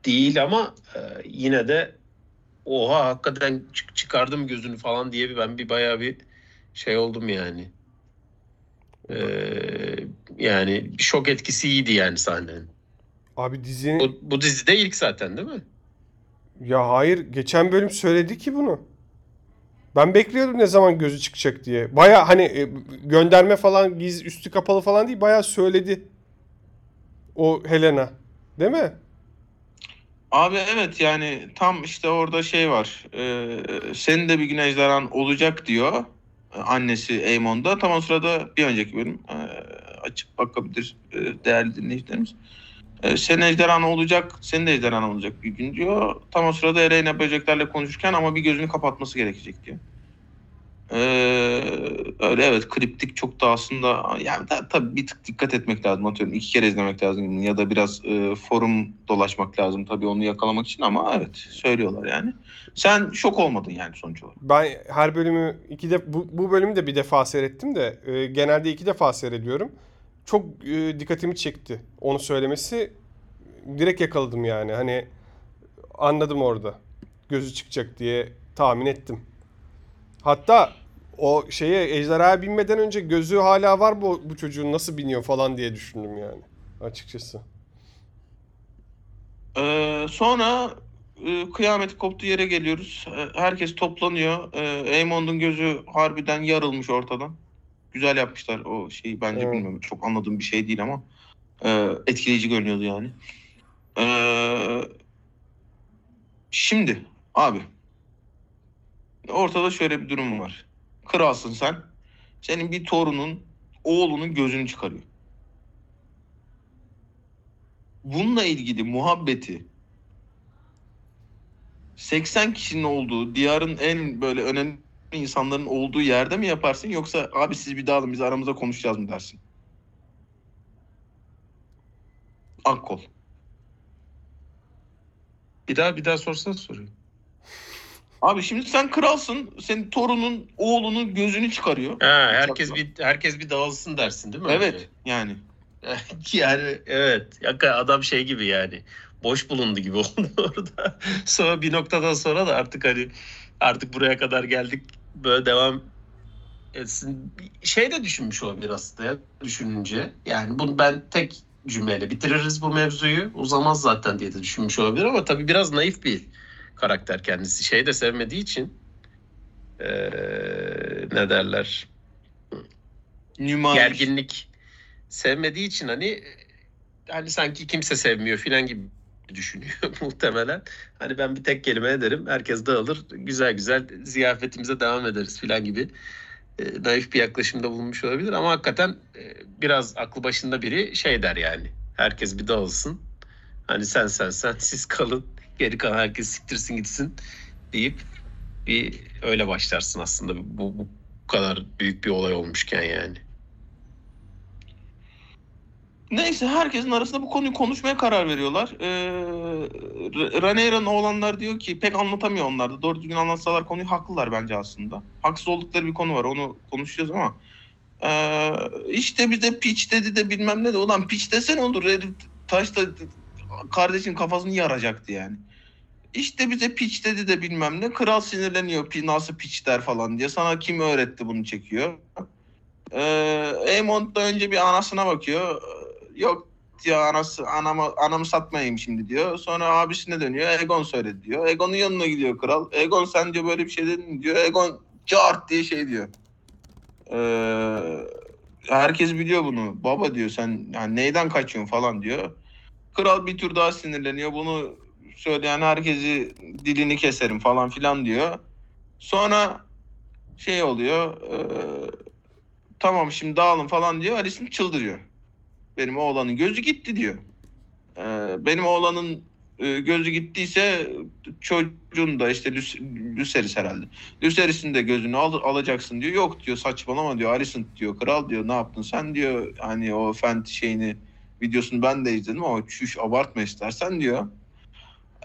değil ama e, yine de oha hakikaten çık- çıkardım gözünü falan diye bir ben bir bayağı bir şey oldum yani. E, yani şok etkisi iyiydi yani sahnenin. Abi dizinin... Bu, bu dizide ilk zaten değil mi? Ya hayır geçen bölüm söyledi ki bunu. Ben bekliyordum ne zaman gözü çıkacak diye. Baya hani e, gönderme falan giz üstü kapalı falan değil baya söyledi. O Helena. Değil mi? Abi evet yani tam işte orada şey var. Ee, senin de bir gün ejderhan olacak diyor. Ee, Annesi Aemon'da. Tam o sırada bir önceki bölüm ee, açıp bakabilir ee, değerli dinleyicilerimiz. Ee, senin olacak, senin de ejderhan olacak bir gün diyor. Tam o sırada Ereyna böceklerle konuşurken ama bir gözünü kapatması gerekecek diyor. Ee, öyle evet kriptik çok da aslında yani da, tabii bir tık dikkat etmek lazım atıyorum iki kere izlemek lazım ya da biraz e, forum dolaşmak lazım tabii onu yakalamak için ama evet söylüyorlar yani. Sen şok olmadın yani sonuç olarak. Ben her bölümü iki de bu, bu bölümü de bir defa seyrettim de e, genelde iki defa seyrediyorum. Çok e, dikkatimi çekti. Onu söylemesi direkt yakaladım yani. Hani anladım orada. Gözü çıkacak diye tahmin ettim. Hatta o şeye ejderhaya binmeden önce gözü hala var bu, bu çocuğun nasıl biniyor falan diye düşündüm yani açıkçası. Ee, sonra e, kıyamet koptuğu yere geliyoruz. E, herkes toplanıyor. E, Aemon'un gözü harbiden yarılmış ortadan. Güzel yapmışlar o şeyi bence Evet. bilmiyorum. Çok anladığım bir şey değil ama e, etkileyici görünüyordu yani. E, şimdi abi ortada şöyle bir durum var. Kralsın sen. Senin bir torunun oğlunun gözünü çıkarıyor. Bununla ilgili muhabbeti 80 kişinin olduğu, diyarın en böyle önemli insanların olduğu yerde mi yaparsın yoksa abi siz bir dağılın biz aramızda konuşacağız mı dersin? Akkol. Bir daha bir daha sorsana soruyu. Abi şimdi sen kralsın. Senin torunun oğlunun gözünü çıkarıyor. Ha, herkes bir herkes bir dağılsın dersin değil mi? Evet yani. yani evet. Yaka adam şey gibi yani. Boş bulundu gibi oldu orada. Sonra bir noktadan sonra da artık hani artık buraya kadar geldik böyle devam etsin. Şey de düşünmüş olabilir aslında ya düşününce. Yani bunu ben tek cümleyle bitiririz bu mevzuyu. Uzamaz zaten diye de düşünmüş olabilir ama tabii biraz naif bir karakter kendisi. Şey de sevmediği için eee, ne derler? Nümayiş. gerginlik sevmediği için hani hani sanki kimse sevmiyor filan gibi düşünüyor muhtemelen. Hani ben bir tek kelime ederim. Herkes dağılır. Güzel güzel ziyafetimize devam ederiz filan gibi e, naif bir yaklaşımda bulunmuş olabilir ama hakikaten e, biraz aklı başında biri şey der yani. Herkes bir dağılsın. Hani sen sen sen siz kalın. Geri kalan herkes siktirsin gitsin deyip bir öyle başlarsın aslında bu, bu kadar büyük bir olay olmuşken yani. Neyse herkesin arasında bu konuyu konuşmaya karar veriyorlar. Ee, R- Rhaenyra'nın oğlanlar diyor ki pek anlatamıyor onlar da. Doğru düzgün anlatsalar konuyu haklılar bence aslında. Haksız oldukları bir konu var onu konuşacağız ama. Ee, işte bize piç dedi de bilmem ne de. Ulan piç desen olur. Taş da kardeşin kafasını yaracaktı yani. İşte bize piç dedi de bilmem ne. Kral sinirleniyor. Nasıl piç der falan diye. Sana kim öğretti bunu çekiyor. Ee, Aemond da önce bir anasına bakıyor. Yok diyor anası anamı anamı satmayayım şimdi diyor. Sonra abisine dönüyor. Egon söyledi diyor. Egon'un yanına gidiyor kral. Egon sen diyor böyle bir şey dedin diyor. Egon cart diye şey diyor. Ee, herkes biliyor bunu. Baba diyor sen yani neyden kaçıyorsun falan diyor. Kral bir tur daha sinirleniyor. Bunu söyleyen herkesi dilini keserim falan filan diyor. Sonra şey oluyor. e, tamam şimdi dağılın falan diyor. Alicent çıldırıyor. Benim oğlanın gözü gitti diyor. E, benim oğlanın e, gözü gittiyse çocuğun da işte Lüs- Lucerys herhalde. Lucerys'in de gözünü al, alacaksın diyor. Yok diyor saçmalama diyor. Alicent diyor. Kral diyor ne yaptın sen diyor. Hani o Fent şeyini videosunu ben de izledim ama çüş abartma istersen diyor.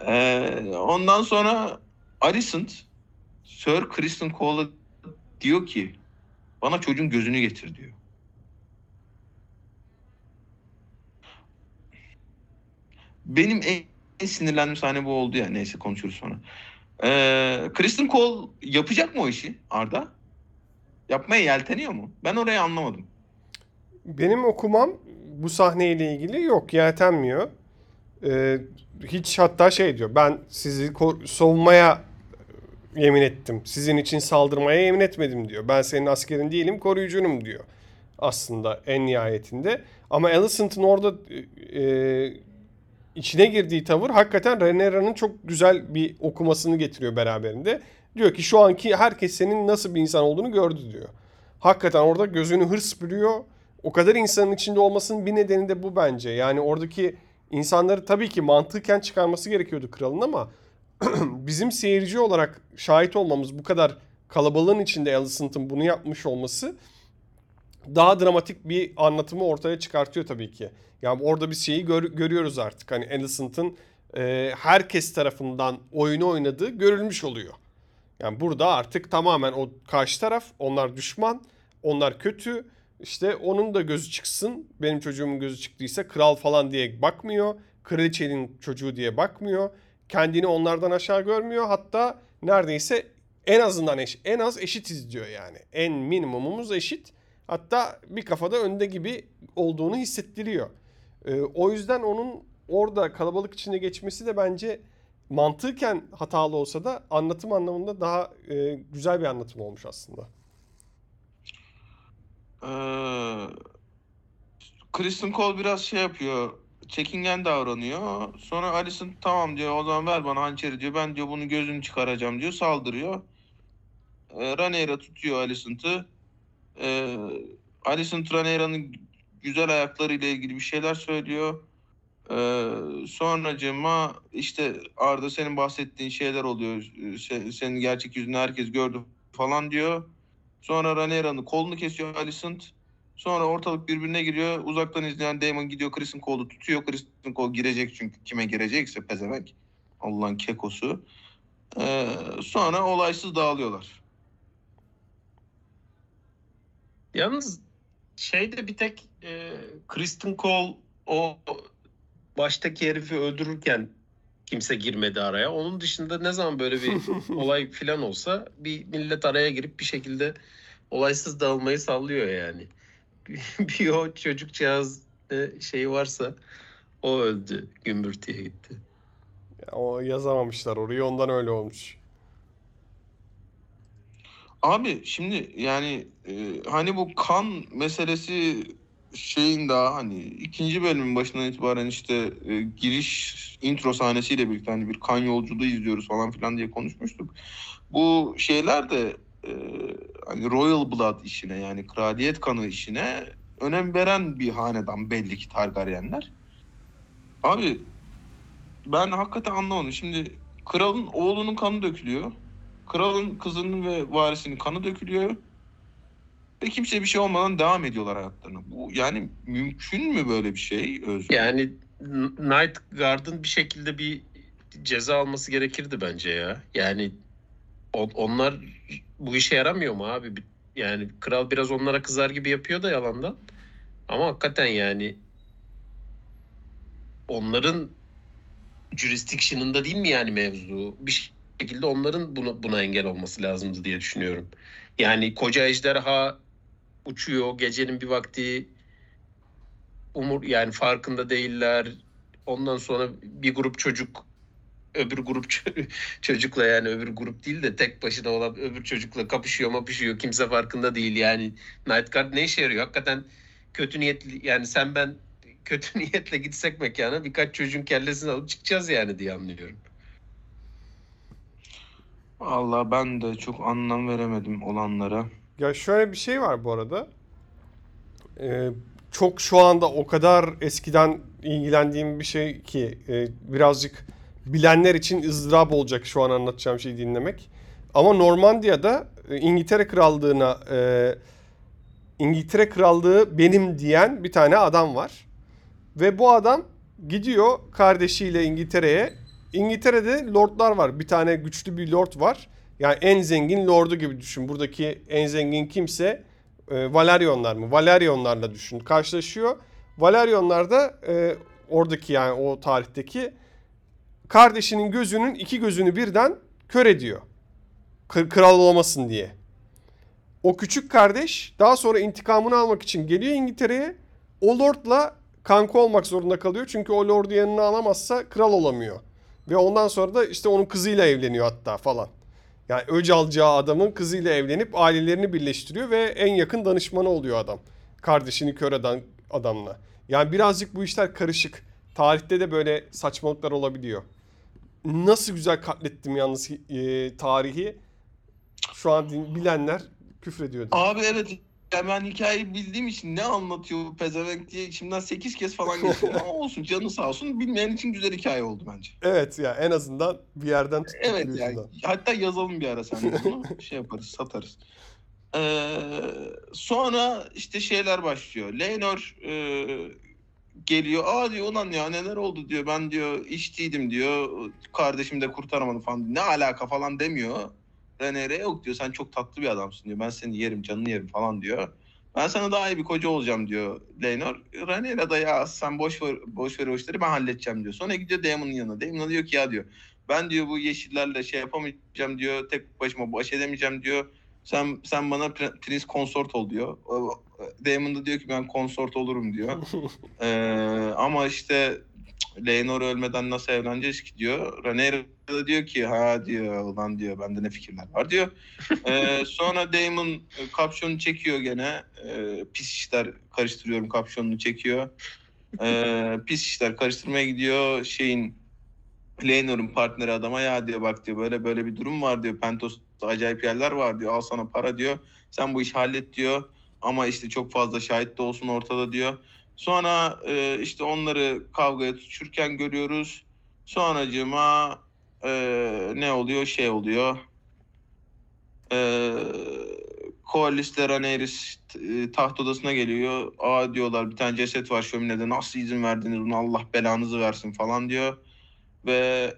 Ee, ondan sonra Alicent Sir Kristen Cole'a diyor ki bana çocuğun gözünü getir diyor. Benim en, en sinirlendiğim sahne bu oldu ya. Neyse konuşuruz sonra. Ee, Kristen Cole yapacak mı o işi Arda? Yapmaya yelteniyor mu? Ben orayı anlamadım. Benim okumam bu sahneyle ilgili yok yeltenmiyor. Ee, hiç hatta şey diyor ben sizi savunmaya yemin ettim. Sizin için saldırmaya yemin etmedim diyor. Ben senin askerin değilim koruyucunum diyor. Aslında en nihayetinde. Ama Alicent'ın orada e, içine girdiği tavır hakikaten Rhaenyra'nın çok güzel bir okumasını getiriyor beraberinde. Diyor ki şu anki herkes senin nasıl bir insan olduğunu gördü diyor. Hakikaten orada gözünü hırs bürüyor. O kadar insanın içinde olmasının bir nedeni de bu bence. Yani oradaki insanları tabii ki mantıken çıkarması gerekiyordu kralın ama bizim seyirci olarak şahit olmamız bu kadar kalabalığın içinde Alicent'ın bunu yapmış olması daha dramatik bir anlatımı ortaya çıkartıyor tabii ki. Yani orada biz şeyi gör- görüyoruz artık. Hani Alicent'ın e, herkes tarafından oyunu oynadığı görülmüş oluyor. Yani burada artık tamamen o karşı taraf, onlar düşman, onlar kötü. İşte onun da gözü çıksın. Benim çocuğumun gözü çıktıysa kral falan diye bakmıyor. Kraliçenin çocuğu diye bakmıyor. Kendini onlardan aşağı görmüyor. Hatta neredeyse en azından eş, en az eşitiz diyor yani. En minimumumuz eşit. Hatta bir kafada önde gibi olduğunu hissettiriyor. Ee, o yüzden onun orada kalabalık içinde geçmesi de bence mantıken hatalı olsa da anlatım anlamında daha e, güzel bir anlatım olmuş aslında. Ee, Kristen Cole biraz şey yapıyor. Çekingen davranıyor. Sonra Alicent tamam diyor o zaman ver bana hançeri diyor. Ben diyor bunun gözünü çıkaracağım diyor. Saldırıyor. Ee, Rhaenyra tutuyor Alicent'ı. Ee, Alicent Rhaenyra'nın güzel ayaklarıyla ilgili bir şeyler söylüyor. Ee, sonracığıma işte Arda senin bahsettiğin şeyler oluyor. Se- senin gerçek yüzünü herkes gördü falan diyor. Sonra Rhaenyra'nın kolunu kesiyor Alicent. Sonra ortalık birbirine giriyor. Uzaktan izleyen Daemon gidiyor Chris'in kolu tutuyor. Chris'in kol girecek çünkü kime girecekse pezevenk. Allah'ın kekosu. Ee, sonra olaysız dağılıyorlar. Yalnız şeyde bir tek e, Kristen Cole o baştaki herifi öldürürken kimse girmedi araya. Onun dışında ne zaman böyle bir olay falan olsa bir millet araya girip bir şekilde olaysız dağılmayı sallıyor yani. Bir, o çocukcağız e, şeyi varsa o öldü. Gümbürtüye gitti. Ya o yazamamışlar orayı ondan öyle olmuş. Abi şimdi yani e, hani bu kan meselesi şeyin daha hani ikinci bölümün başından itibaren işte e, giriş intro sahnesiyle birlikte hani bir kan yolculuğu izliyoruz falan filan diye konuşmuştuk. Bu şeyler de e, hani Royal Blood işine yani kraliyet kanı işine önem veren bir hanedan belli ki Targaryenler. Abi ben hakikaten anlamadım. Şimdi kralın oğlunun kanı dökülüyor. Kralın kızının ve varisinin kanı dökülüyor. Ve kimse bir şey olmadan devam ediyorlar hayatlarına. Bu yani mümkün mü böyle bir şey Özgür? Yani Night Guard'ın bir şekilde bir ceza alması gerekirdi bence ya. Yani o- onlar bu işe yaramıyor mu abi? Yani kral biraz onlara kızar gibi yapıyor da yalandan. Ama hakikaten yani onların jurisdiction'ında değil mi yani mevzu? Bir şekilde onların buna, buna engel olması lazımdı diye düşünüyorum. Yani koca ejderha uçuyor gecenin bir vakti umur yani farkında değiller. Ondan sonra bir grup çocuk öbür grup çocukla yani öbür grup değil de tek başına olan öbür çocukla kapışıyor mapışıyor. Kimse farkında değil yani. Night Guard ne işe yarıyor? Hakikaten kötü niyetli yani sen ben kötü niyetle gitsek mekana birkaç çocuğun kellesini alıp çıkacağız yani diye anlıyorum. Vallahi ben de çok anlam veremedim olanlara. Ya şöyle bir şey var bu arada. Ee, çok şu anda o kadar eskiden ilgilendiğim bir şey ki e, birazcık bilenler için ızdırap olacak şu an anlatacağım şeyi dinlemek. Ama Normandiya'da e, İngiltere Krallığı'na e, İngiltere Krallığı benim diyen bir tane adam var. Ve bu adam gidiyor kardeşiyle İngiltere'ye. İngiltere'de lordlar var. Bir tane güçlü bir lord var. Yani en zengin lordu gibi düşün. Buradaki en zengin kimse e, Valerionlar mı? Valerionlarla düşün. Karşılaşıyor. Valerionlar da e, oradaki yani o tarihteki kardeşinin gözünün iki gözünü birden kör ediyor. Kral olmasın diye. O küçük kardeş daha sonra intikamını almak için geliyor İngiltere'ye. O lordla kanka olmak zorunda kalıyor. Çünkü o lordu yanına alamazsa kral olamıyor. Ve ondan sonra da işte onun kızıyla evleniyor hatta falan. Yani öc alacağı adamın kızıyla evlenip ailelerini birleştiriyor ve en yakın danışmanı oluyor adam. Kardeşini kör eden adamla. Yani birazcık bu işler karışık. Tarihte de böyle saçmalıklar olabiliyor. Nasıl güzel katlettim yalnız e, tarihi. Şu an bilenler küfrediyordu. Abi evet ya ben hikayeyi bildiğim için ne anlatıyor bu pezevenk diye içimden 8 kez falan geçti. Ama olsun canı sağ olsun bilmeyen için güzel hikaye oldu bence. Evet ya en azından bir yerden tuttuk Evet yani hatta yazalım bir ara sen de bunu şey yaparız satarız. Ee, sonra işte şeyler başlıyor. Leonor e, geliyor. Aa diyor ulan ya neler oldu diyor. Ben diyor içtiydim diyor. Kardeşim de kurtaramadı falan. Ne alaka falan demiyor. Rhaenyra yok diyor. Sen çok tatlı bir adamsın diyor. Ben seni yerim canını yerim falan diyor. Ben sana daha iyi bir koca olacağım diyor Leonor. Rhaenyra da ya sen boş ver, boş ver o işleri ben halledeceğim diyor. Sonra gidiyor Daemon'un yanına. Daemon diyor ki ya diyor ben diyor bu yeşillerle şey yapamayacağım diyor. Tek başıma baş edemeyeceğim diyor. Sen sen bana pre- prens konsort ol diyor. Daemon da diyor ki ben konsort olurum diyor. Ee, ama işte Leonor ölmeden nasıl evleneceğiz ki diyor. Rhaenyra da diyor ki ha diyor ulan diyor bende ne fikirler var diyor. Ee, sonra Daemon e, kapşonu çekiyor gene. Ee, pis işler karıştırıyorum kapşonunu çekiyor. Ee, pis işler karıştırmaya gidiyor. Şeyin Leonor'un partneri adama ya diyor bak diyor böyle böyle bir durum var diyor. Pentos'ta acayip yerler var diyor. Al sana para diyor. Sen bu işi hallet diyor. Ama işte çok fazla şahit de olsun ortada diyor. Sonra e, işte onları kavgaya tutuşurken görüyoruz. Sonracığıma e, ne oluyor? Şey oluyor. E, Koalis'le Rhaenyra e, taht odasına geliyor. Aa diyorlar bir tane ceset var şöminede. Nasıl izin verdiniz buna? Allah belanızı versin falan diyor. Ve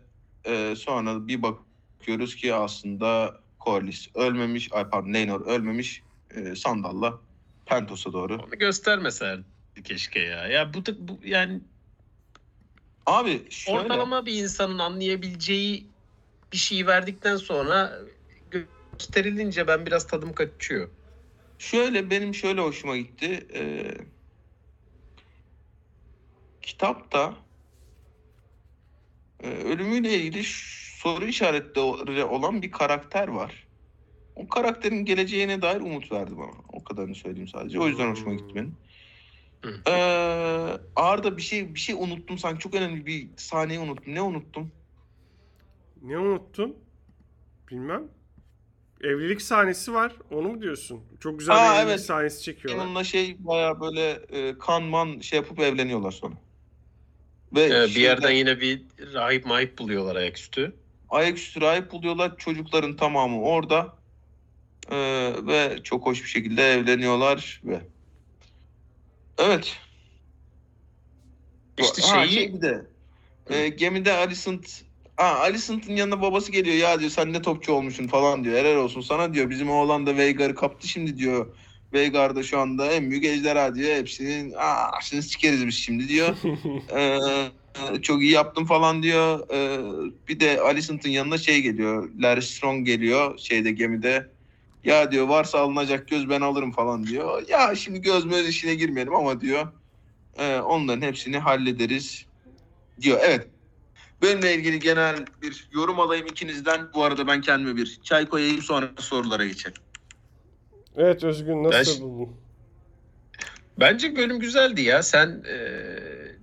e, sonra bir bakıyoruz ki aslında Corlys ölmemiş. Ay pardon Laenor ölmemiş. E, sandalla Pentos'a doğru. Onu göstermeselerdi keşke ya. Ya bu, da- bu yani Abi şöyle. ortalama bir insanın anlayabileceği bir şeyi verdikten sonra gösterilince ben biraz tadım kaçıyor. Şöyle benim şöyle hoşuma gitti. Ee, kitapta e, ölümüyle ilgili ş- soru işaretleri olan bir karakter var. O karakterin geleceğine dair umut verdi bana. O kadarını söyleyeyim sadece. O yüzden hoşuma gitti benim. Ee, Arda bir şey bir şey unuttum sanki çok önemli bir sahneyi unuttum. Ne unuttum? Ne unuttun? Bilmem. Evlilik sahnesi var. Onu mu diyorsun? Çok güzel Aa, bir evlilik evet. sahnesi çekiyorlar. Onunla şey baya böyle e, kanman şey yapıp evleniyorlar sonra. Ve Ee, bir şeyden- yerden yine bir rahip mahip buluyorlar ayaküstü. ayaküstü rahip buluyorlar. Çocukların tamamı orada. Ee, ve çok hoş bir şekilde evleniyorlar ve Evet. İşte Ha, şeyi şey bir de e, gemide Alicent Ha, Alicent'ın yanına babası geliyor ya diyor sen ne topçu olmuşsun falan diyor. Helal olsun sana diyor. Bizim oğlan da Veigar'ı kaptı şimdi diyor. Veigar da şu anda en büyük ejderha diyor. Hepsinin aa şimdi sikeriz biz şimdi diyor. Ee, çok iyi yaptım falan diyor. Ee, bir de Alicent'ın yanına şey geliyor. Larry Strong geliyor şeyde gemide. Ya diyor varsa alınacak göz ben alırım falan diyor. Ya şimdi göz möz işine girmeyelim ama diyor. "e, onların hepsini hallederiz diyor. Evet. Benimle ilgili genel bir yorum alayım ikinizden. Bu arada ben kendime bir çay koyayım sonra sorulara geçelim. Evet Özgün nasıl Ben- buldun? Bence bölüm güzeldi ya. Sen e,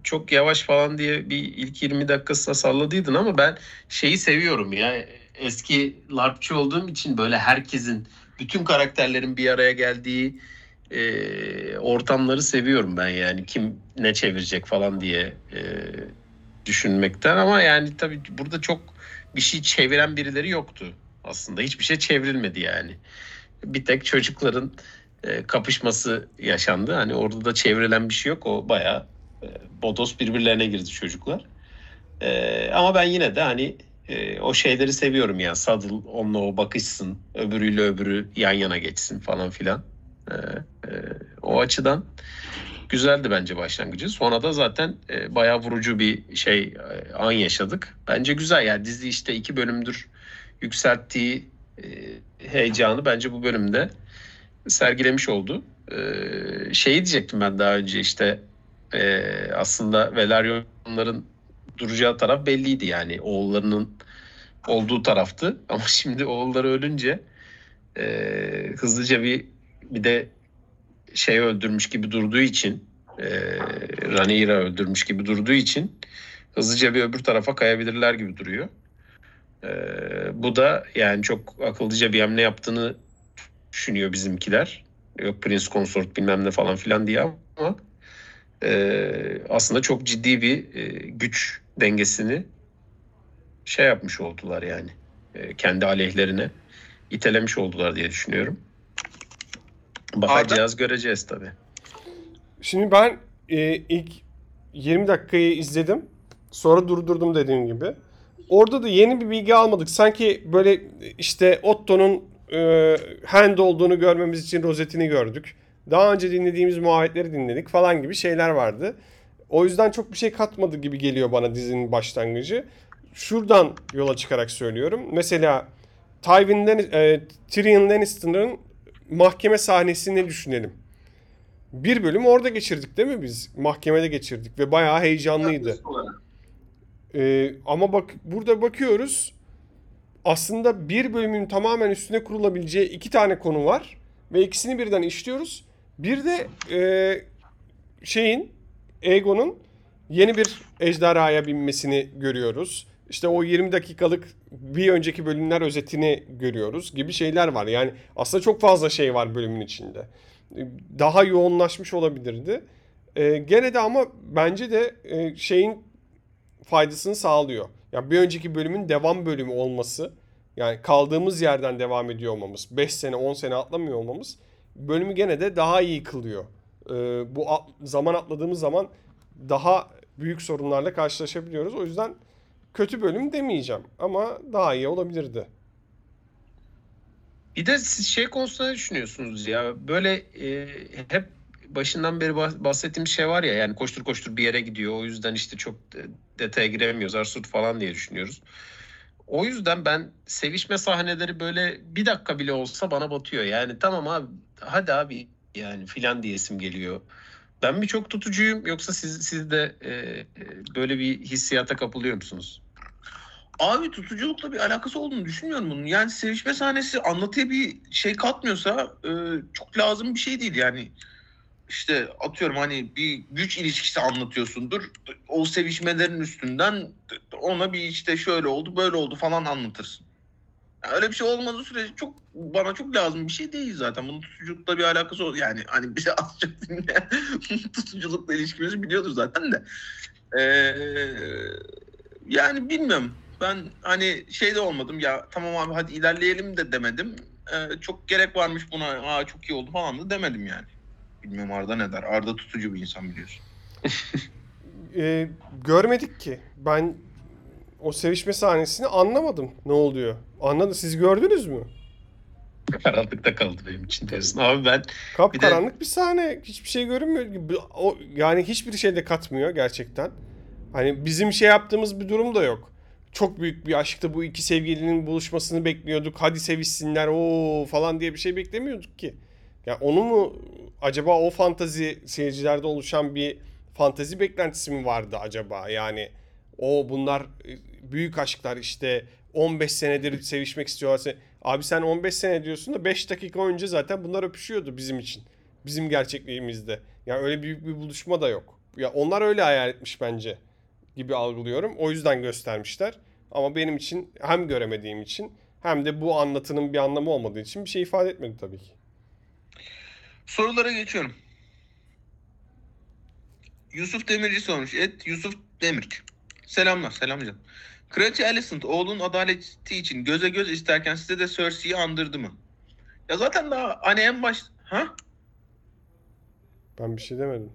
çok yavaş falan diye bir ilk 20 dakikasına salladıydın ama ben şeyi seviyorum ya. Eski LARPçı olduğum için böyle herkesin, bütün karakterlerin bir araya geldiği e, ortamları seviyorum ben yani. Kim ne çevirecek falan diye e, düşünmekten ama yani tabii burada çok bir şey çeviren birileri yoktu aslında. Hiçbir şey çevrilmedi yani. Bir tek çocukların e, kapışması yaşandı. Hani orada da çevrilen bir şey yok. O bayağı e, bodos birbirlerine girdi çocuklar. E, ama ben yine de hani e, o şeyleri seviyorum ya. Saddle onunla o bakışsın. Öbürüyle öbürü yan yana geçsin falan filan. E, e, o açıdan güzeldi bence başlangıcı. Sonra da zaten e, bayağı vurucu bir şey e, an yaşadık. Bence güzel yani dizi işte iki bölümdür yükselttiği e, heyecanı bence bu bölümde sergilemiş oldu. E, şeyi diyecektim ben daha önce işte e, aslında Velaryonların duracağı taraf belliydi yani oğullarının olduğu taraftı ama şimdi oğulları ölünce e, hızlıca bir bir de şey öldürmüş gibi durduğu için e, Rhaenyra öldürmüş gibi durduğu için hızlıca bir öbür tarafa kayabilirler gibi duruyor. E, bu da yani çok akıllıca bir hamle yaptığını düşünüyor bizimkiler. Yok Prince Consort bilmem ne falan filan diye ama e, aslında çok ciddi bir e, güç dengesini şey yapmış oldular yani. E, kendi aleyhlerine itelemiş oldular diye düşünüyorum. Bakacağız göreceğiz tabii. Şimdi ben e, ilk 20 dakikayı izledim. Sonra durdurdum dediğim gibi. Orada da yeni bir bilgi almadık. Sanki böyle işte Otto'nun e, hand olduğunu görmemiz için rozetini gördük. Daha önce dinlediğimiz muhabbetleri dinledik falan gibi şeyler vardı. O yüzden çok bir şey katmadı gibi geliyor bana dizinin başlangıcı. Şuradan yola çıkarak söylüyorum. Mesela Tywin Lann- e, Tyrion Lannister'ın mahkeme sahnesini düşünelim. Bir bölüm orada geçirdik değil mi biz? Mahkemede geçirdik ve bayağı heyecanlıydı. Ee, ama bak burada bakıyoruz. Aslında bir bölümün tamamen üstüne kurulabileceği iki tane konu var ve ikisini birden işliyoruz. Bir de e, şeyin Egon'un yeni bir ejderhaya binmesini görüyoruz. İşte o 20 dakikalık bir önceki bölümler özetini görüyoruz gibi şeyler var. Yani aslında çok fazla şey var bölümün içinde. Daha yoğunlaşmış olabilirdi. Ee, gene de ama bence de e, şeyin faydasını sağlıyor. Yani bir önceki bölümün devam bölümü olması, yani kaldığımız yerden devam ediyor olmamız, 5 sene 10 sene atlamıyor olmamız bölümü gene de daha iyi kılıyor. Ee, bu zaman atladığımız zaman daha büyük sorunlarla karşılaşabiliyoruz. O yüzden kötü bölüm demeyeceğim ama daha iyi olabilirdi. Bir de siz şey konusunda ne düşünüyorsunuz ya? Böyle e, hep başından beri bah- bahsettiğim şey var ya yani koştur koştur bir yere gidiyor. O yüzden işte çok de- detaya giremiyoruz. Arsut falan diye düşünüyoruz. O yüzden ben sevişme sahneleri böyle bir dakika bile olsa bana batıyor. Yani tamam abi hadi abi yani filan diyesim geliyor. Ben mi çok tutucuyum yoksa siz, siz de e, e, böyle bir hissiyata kapılıyor musunuz? Abi tutuculukla bir alakası olduğunu düşünmüyorum bunun. Yani sevişme sahnesi anlatıya bir şey katmıyorsa e, çok lazım bir şey değil yani. İşte atıyorum hani bir güç ilişkisi anlatıyorsundur. O sevişmelerin üstünden ona bir işte şöyle oldu böyle oldu falan anlatırsın. Öyle bir şey olmadığı sürece çok bana çok lazım bir şey değil zaten. Bunun tutuculukla bir alakası ol yani hani bize az çok dinleyen tutuculukla ilişkimizi biliyordur zaten de. Ee, yani bilmiyorum. Ben hani şeyde olmadım ya tamam abi hadi ilerleyelim de demedim. Ee, çok gerek varmış buna aa çok iyi oldu falan da demedim yani. Bilmiyorum Arda ne der. Arda tutucu bir insan biliyorsun. Ee, görmedik ki. Ben o sevişme sahnesini anlamadım ne oluyor. Anladı siz gördünüz mü? Karanlıkta kaldı benim için diyorsun. Abi ben Kapkaranlık bir sahne. Hiçbir şey görünmüyor. O, yani hiçbir şey de katmıyor gerçekten. Hani bizim şey yaptığımız bir durum da yok. Çok büyük bir aşkta bu iki sevgilinin buluşmasını bekliyorduk. Hadi sevişsinler o falan diye bir şey beklemiyorduk ki. Ya onu mu acaba o fantazi seyircilerde oluşan bir fantazi beklentisi mi vardı acaba? Yani o bunlar e, büyük aşklar işte 15 senedir sevişmek istiyorlarsa. Abi sen 15 sene diyorsun da 5 dakika önce zaten bunlar öpüşüyordu bizim için. Bizim gerçekliğimizde. Yani öyle büyük bir buluşma da yok. Ya onlar öyle hayal etmiş bence gibi algılıyorum. O yüzden göstermişler. Ama benim için hem göremediğim için hem de bu anlatının bir anlamı olmadığı için bir şey ifade etmedi tabii ki. Sorulara geçiyorum. Yusuf Demirci sormuş. Et Yusuf Demirci. Selamlar, selam canım. Kraliçe Alicent oğlunun adaleti için göze göz isterken size de Cersei'yi andırdı mı? Ya zaten daha hani en baş... Ha? Ben bir şey demedim.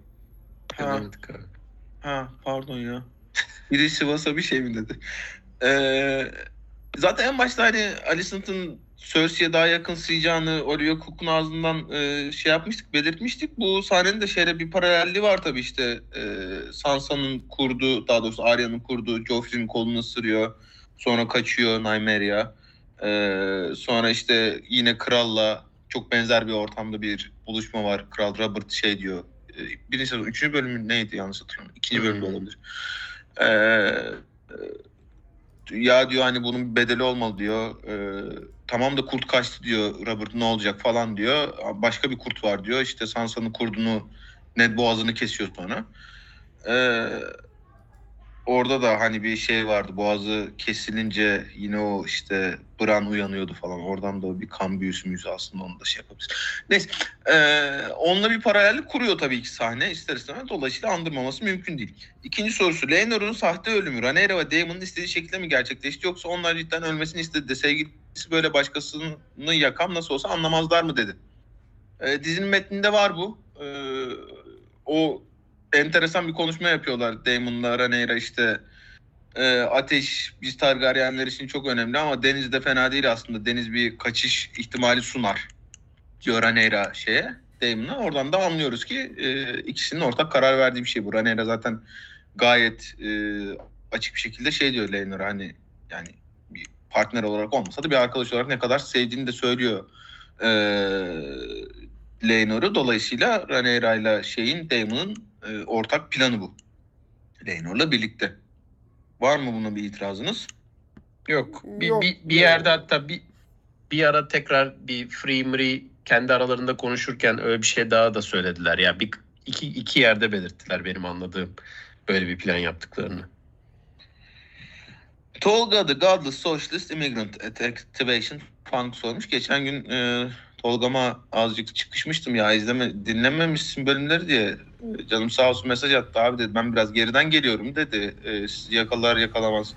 Ha, Demedik abi. ha pardon ya. Biri Sivas'a bir şey mi dedi? Ee, zaten en başta hani Alicent'ın Cersei'ye daha yakın sıcağını Olivia Cook'un ağzından e, şey yapmıştık, belirtmiştik. Bu sahnenin de şeyle bir paralelliği var tabii işte. E, Sansa'nın kurduğu, daha doğrusu Arya'nın kurduğu Joffrey'nin kolunu ısırıyor. Sonra kaçıyor Nymeria. E, sonra işte yine kralla çok benzer bir ortamda bir buluşma var. Kral Robert şey diyor. E, birinci sezon, üçüncü bölümü neydi yanlış hatırlıyorum. İkinci bölümde Hmm. olabilir. E, e, ya diyor hani bunun bedeli olmalı diyor. E, tamam da kurt kaçtı diyor Robert ne olacak falan diyor. Başka bir kurt var diyor. İşte Sansa'nın kurdunu Ned boğazını kesiyor sonra. E, orada da hani bir şey vardı. Boğazı kesilince yine o işte Bran uyanıyordu falan. Oradan da o bir kan büyüsü müyüzü aslında onu da şey yapabiliriz. Neyse. Ee, onunla bir paralellik kuruyor tabii ki sahne. İster istemez. Dolayısıyla andırmaması mümkün değil. İkinci sorusu. Laenor'un sahte ölümü Rhaenyra ve Daemon'un istediği şekilde mi gerçekleşti yoksa onlar cidden ölmesini istedi de sevgilisi böyle başkasını yakan nasıl olsa anlamazlar mı dedi. Ee, dizinin metninde var bu. Ee, o enteresan bir konuşma yapıyorlar Daemon'la Rhaenyra işte e, ateş biz Targaryenler için çok önemli ama deniz de fena değil aslında. Deniz bir kaçış ihtimali sunar diyor Rhaenyra şeye Daemon'a. Oradan da anlıyoruz ki e, ikisinin ortak karar verdiği bir şey bu. Rhaenyra zaten gayet e, açık bir şekilde şey diyor Laenor'a hani yani partner olarak olmasa da bir arkadaş olarak ne kadar sevdiğini de söylüyor e, Laenor'u. Dolayısıyla Rhaenyra ile şeyin Daemon'ın e, ortak planı bu. Laenor'la birlikte. Var mı buna bir itirazınız? Yok. Bir, Yok, bir, bir yok. yerde hatta bir bir ara tekrar bir Free Mri kendi aralarında konuşurken öyle bir şey daha da söylediler. Ya bir iki, iki yerde belirttiler benim anladığım böyle bir plan yaptıklarını. Tolga the Godless Socialist Immigrant at Activation Funk sormuş. Geçen gün e, Tolga'ma azıcık çıkışmıştım ya izleme dinlememişsin bölümleri diye. Canım sağ olsun mesaj attı abi dedi. Ben biraz geriden geliyorum dedi. E, sizi yakalar yakalamaz.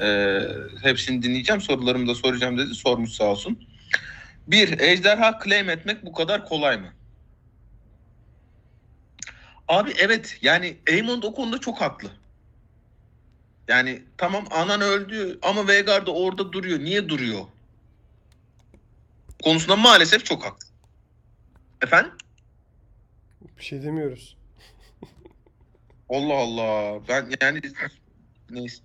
E, hepsini dinleyeceğim sorularımı da soracağım dedi. Sormuş sağ olsun. Bir, ejderha claim etmek bu kadar kolay mı? Abi evet yani Aemond o konuda çok haklı. Yani tamam anan öldü ama Veigar da orada duruyor. Niye duruyor? Konusunda maalesef çok haklı. Efendim? Bir şey demiyoruz. Allah Allah. Ben yani neyse.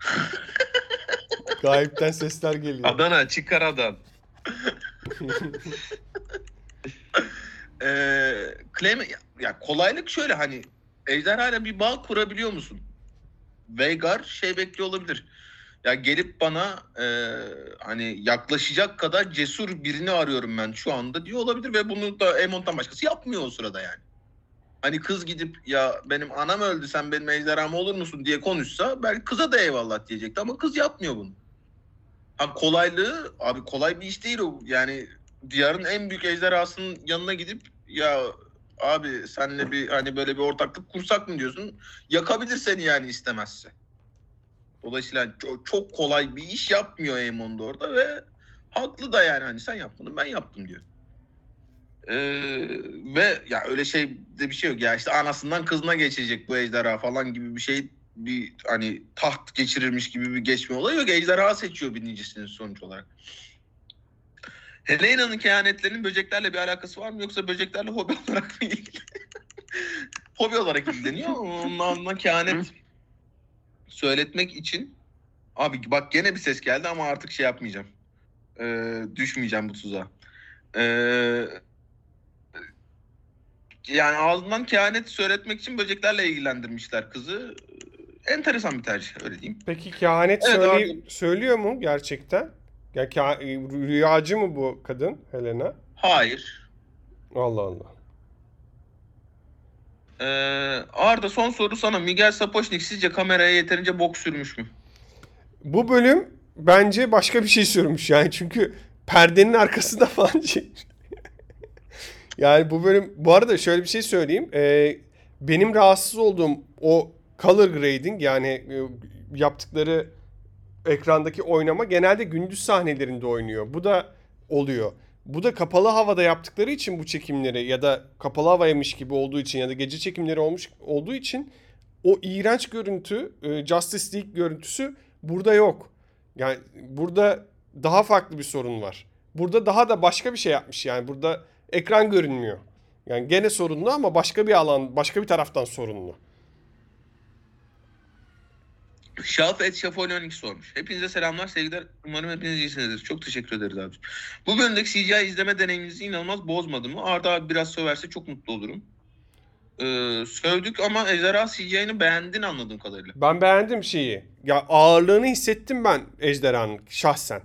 Gayipten sesler geliyor. Adana çıkar adan. Ee, claim ya kolaylık şöyle hani ejderhayla bir bağ kurabiliyor musun? Veigar şey bekliyor olabilir. Ya gelip bana e, hani yaklaşacak kadar cesur birini arıyorum ben şu anda diyor olabilir ve bunu da Aemon'dan başkası yapmıyor o sırada yani. Hani kız gidip ya benim anam öldü sen benim ejderham olur musun diye konuşsa belki kıza da eyvallah diyecekti ama kız yapmıyor bunu. Ha kolaylığı abi kolay bir iş değil o. Yani diyarın en büyük ejderhasının yanına gidip ya abi senle bir hani böyle bir ortaklık kursak mı diyorsun? Yakabilir seni yani istemezse. Dolayısıyla çok, çok kolay bir iş yapmıyor Aemon da orada ve haklı da yani hani sen yapmadın ben yaptım diyor. Ee, ve ya öyle şey de bir şey yok ya işte anasından kızına geçecek bu ejderha falan gibi bir şey bir hani taht geçirirmiş gibi bir geçme olayı yok. Ejderha seçiyor birincisinin sonuç olarak. Helena'nın kehanetlerinin böceklerle bir alakası var mı yoksa böceklerle hobi olarak mı ilgili? hobi olarak ilgileniyor. Onunla kehanet söyletmek için abi bak gene bir ses geldi ama artık şey yapmayacağım. Ee, düşmeyeceğim bu tuzağa. Ee, yani ağzından kehanet söyletmek için böceklerle ilgilendirmişler kızı. Enteresan bir tercih öyle diyeyim. Peki kehanet Evet, söyle- abi. söylüyor mu gerçekten? Ya rüyacı mı bu kadın Helena? Hayır. Allah Allah. Ee, Arda son soru sana. Miguel Sapochnik sizce kameraya yeterince bok sürmüş mü? Bu bölüm bence başka bir şey sürmüş yani çünkü perdenin arkasında falan yani bu bölüm bu arada şöyle bir şey söyleyeyim. Ee, benim rahatsız olduğum o color grading yani e, yaptıkları ekrandaki oynama genelde gündüz sahnelerinde oynuyor. Bu da oluyor. Bu da kapalı havada yaptıkları için bu çekimleri ya da kapalı havaymış gibi olduğu için ya da gece çekimleri olmuş olduğu için o iğrenç görüntü, e, Justice League görüntüsü burada yok. Yani burada daha farklı bir sorun var. Burada daha da başka bir şey yapmış yani. Burada ekran görünmüyor. Yani gene sorunlu ama başka bir alan, başka bir taraftan sorunlu. Şaf et Şafolyonik sormuş. Hepinize selamlar, sevgiler. Umarım hepiniz iyisinizdir. Çok teşekkür ederiz abi. Bu bölümdeki CGI izleme deneyiminizi inanılmaz bozmadı mı? Arda abi biraz söverse çok mutlu olurum. Ee, sövdük ama Ejderha CGI'ni beğendin anladığım kadarıyla. Ben beğendim şeyi. Ya ağırlığını hissettim ben ejderhanın şahsen.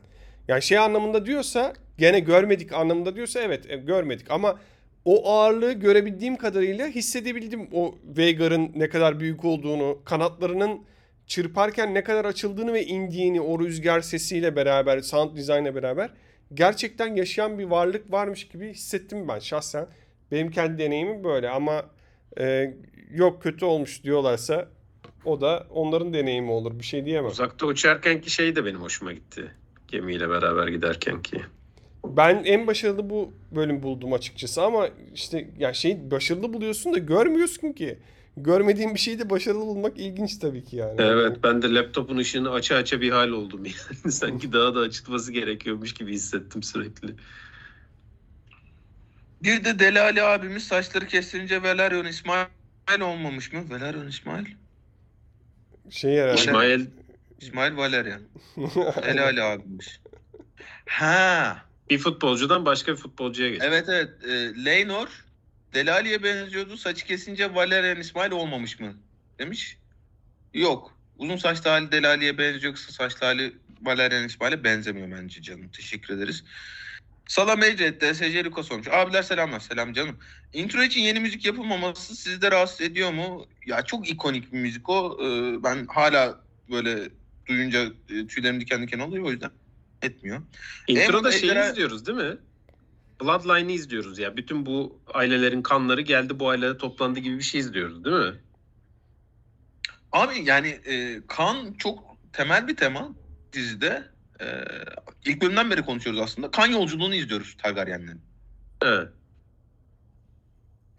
Yani şey anlamında diyorsa gene görmedik anlamında diyorsa evet e, görmedik ama o ağırlığı görebildiğim kadarıyla hissedebildim o Veigar'ın ne kadar büyük olduğunu, kanatlarının çırparken ne kadar açıldığını ve indiğini o rüzgar sesiyle beraber, sound design'la beraber gerçekten yaşayan bir varlık varmış gibi hissettim ben şahsen. Benim kendi deneyimim böyle ama e, yok kötü olmuş diyorlarsa o da onların deneyimi olur. Bir şey diyemem. Uzakta uçarkenki şey de benim hoşuma gitti. Gemiyle beraber giderkenki. Ben en başarılı bu bölüm buldum açıkçası ama işte ya şey başarılı buluyorsun da görmüyorsun ki. Görmediğin bir şeyi de başarılı bulmak ilginç tabii ki yani. Evet ben de laptopun ışığını aça aça bir hal oldum yani. Sanki daha da açılması gerekiyormuş gibi hissettim sürekli. Bir de Deli Ali abimiz saçları kestirince Valerian İsmail olmamış mı? Valerian İsmail? Şey herhalde. İsmail İsmail Valerian. Deli Ali abimiz. Ha. bir futbolcudan başka bir futbolcuya geçti. Evet evet. E, Leynor Deli Ali'ye benziyordu. Saçı kesince Valerian İsmail olmamış mı? Demiş. Yok. Uzun saçlı hali Deli Ali'ye benziyor. Kısa saçlı hali Valerian İsmail'e benzemiyor bence canım. Teşekkür ederiz. Salam Ecret, DSC Luka sormuş. Abiler selamlar. Selam canım. Intro için yeni müzik yapılmaması sizi de rahatsız ediyor mu? Ya çok ikonik bir müzik o. Ee, ben hala böyle duyunca e, tüylerim diken diken oluyor o yüzden etmiyor. Introda Eyvallah, şeyi Ejderha- izliyoruz değil mi? Bloodline'ı izliyoruz ya. Bütün bu ailelerin kanları geldi bu ailede toplandı gibi bir şey izliyoruz değil mi? Abi yani e, kan çok temel bir tema dizide. E, ilk bölümden beri konuşuyoruz aslında. Kan yolculuğunu izliyoruz Targaryenlerin. Evet.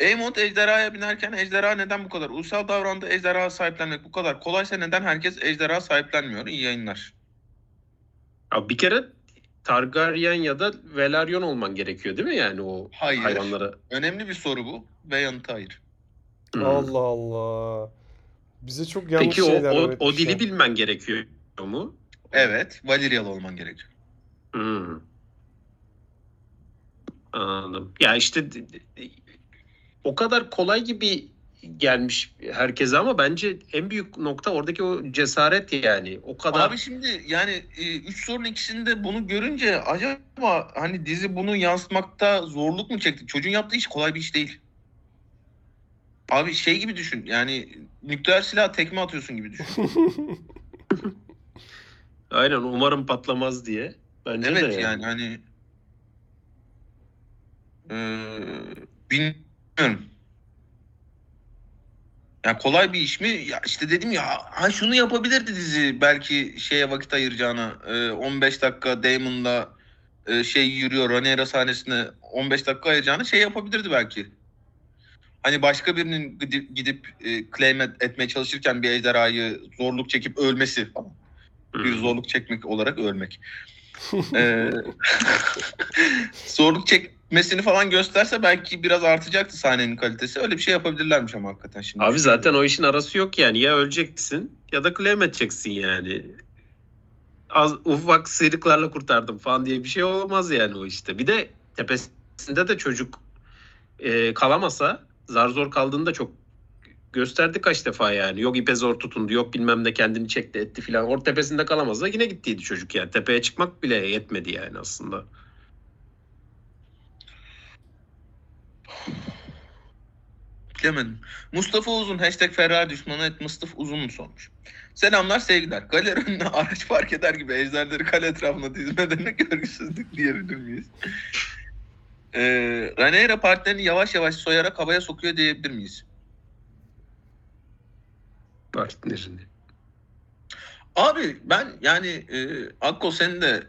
Aemond ejderhaya binerken ejderha neden bu kadar uysal davrandı? Ejderha sahiplenmek bu kadar kolaysa neden herkes ejderha sahiplenmiyor? İyi yayınlar. Abi bir kere Targaryen ya da Velaryon olman gerekiyor değil mi yani o Hayır. hayvanlara? Önemli bir soru bu ve yanıtı hayır. Hmm. Allah Allah. Bize çok yanlış Peki o, şeyler o, o öğretmişler. dili bilmen gerekiyor mu? Evet. Valyrialı olman gerekiyor. Hmm. Anladım. Ya işte o kadar kolay gibi gelmiş herkese ama bence en büyük nokta oradaki o cesaret yani. O kadar Abi şimdi yani e, üç sorun ikisinde bunu görünce acaba hani dizi bunu yansıtmakta zorluk mu çekti? Çocuğun yaptığı iş kolay bir iş değil. Abi şey gibi düşün yani nükleer silah tekme atıyorsun gibi düşün. aynen umarım patlamaz diye. Bence evet de yani hani eee bilmiyorum. Ya kolay bir iş mi? Ya işte dedim ya ha şunu yapabilirdi dizi belki şeye vakit ayıracağına. Eee, 15 dakika Damon'la eee, şey yürüyor Rhaenyra sahnesine 15 dakika ayıracağına şey yapabilirdi belki. Hani başka birinin gidip, gidip eee, claim et- etmeye çalışırken bir ejderhayı zorluk çekip ölmesi falan Hmm. bir zorluk çekmek olarak ölmek. Ee, zorluk çekmesini falan gösterse belki biraz artacaktı sahnenin kalitesi. Öyle bir şey yapabilirlermiş ama hakikaten şimdi. Abi zaten o işin arası yok yani. Ya öleceksin ya da claim edeceksin yani. Az ufak sıyrıklarla kurtardım falan diye bir şey olmaz yani o işte. Bir de tepesinde de çocuk e, kalamasa zar zor kaldığını da çok gösterdi kaç defa yani. Yok ipe zor tutundu, yok bilmem ne kendini çekti etti filan. Or tepesinde kalamazsa yine gittiydi çocuk yani. Tepeye çıkmak bile yetmedi yani aslında. Bilemedim. Mustafa Uzun hashtag Ferrari düşmanı et Mustafa Uzun mu sormuş. Selamlar sevgiler. Kale önüne araç park eder gibi ejderleri kale etrafına dizmelerini görgüsüzlük diyebilir miyiz? Ee, Raniera partilerini yavaş yavaş soyarak havaya sokuyor diyebilir miyiz? Partnerini. Abi ben yani e, Akko senin de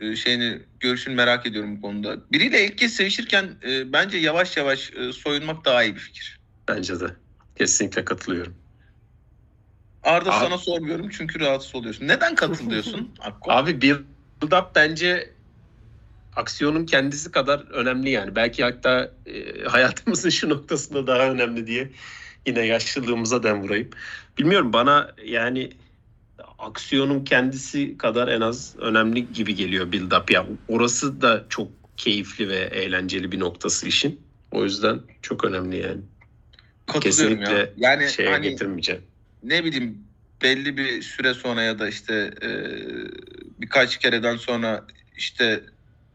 e, şeyini görüşünü merak ediyorum bu konuda. Biriyle ilk kez sevişirken e, bence yavaş yavaş e, soyunmak daha iyi bir fikir. Bence de. Kesinlikle katılıyorum. Arda Abi- sana sormuyorum çünkü rahatsız oluyorsun. Neden katılıyorsun Akko? Abi build up bence aksiyonun kendisi kadar önemli yani. Belki hatta e, hayatımızın şu noktasında daha önemli diye yine yaşlılığımıza den vurayım. Bilmiyorum bana yani aksiyonun kendisi kadar en az önemli gibi geliyor build up ya. Orası da çok keyifli ve eğlenceli bir noktası işin. O yüzden çok önemli yani. Katılıyorum ya. Kesinlikle Yani Şeye hani getirmeyeceğim. ne bileyim belli bir süre sonra ya da işte e, birkaç kereden sonra işte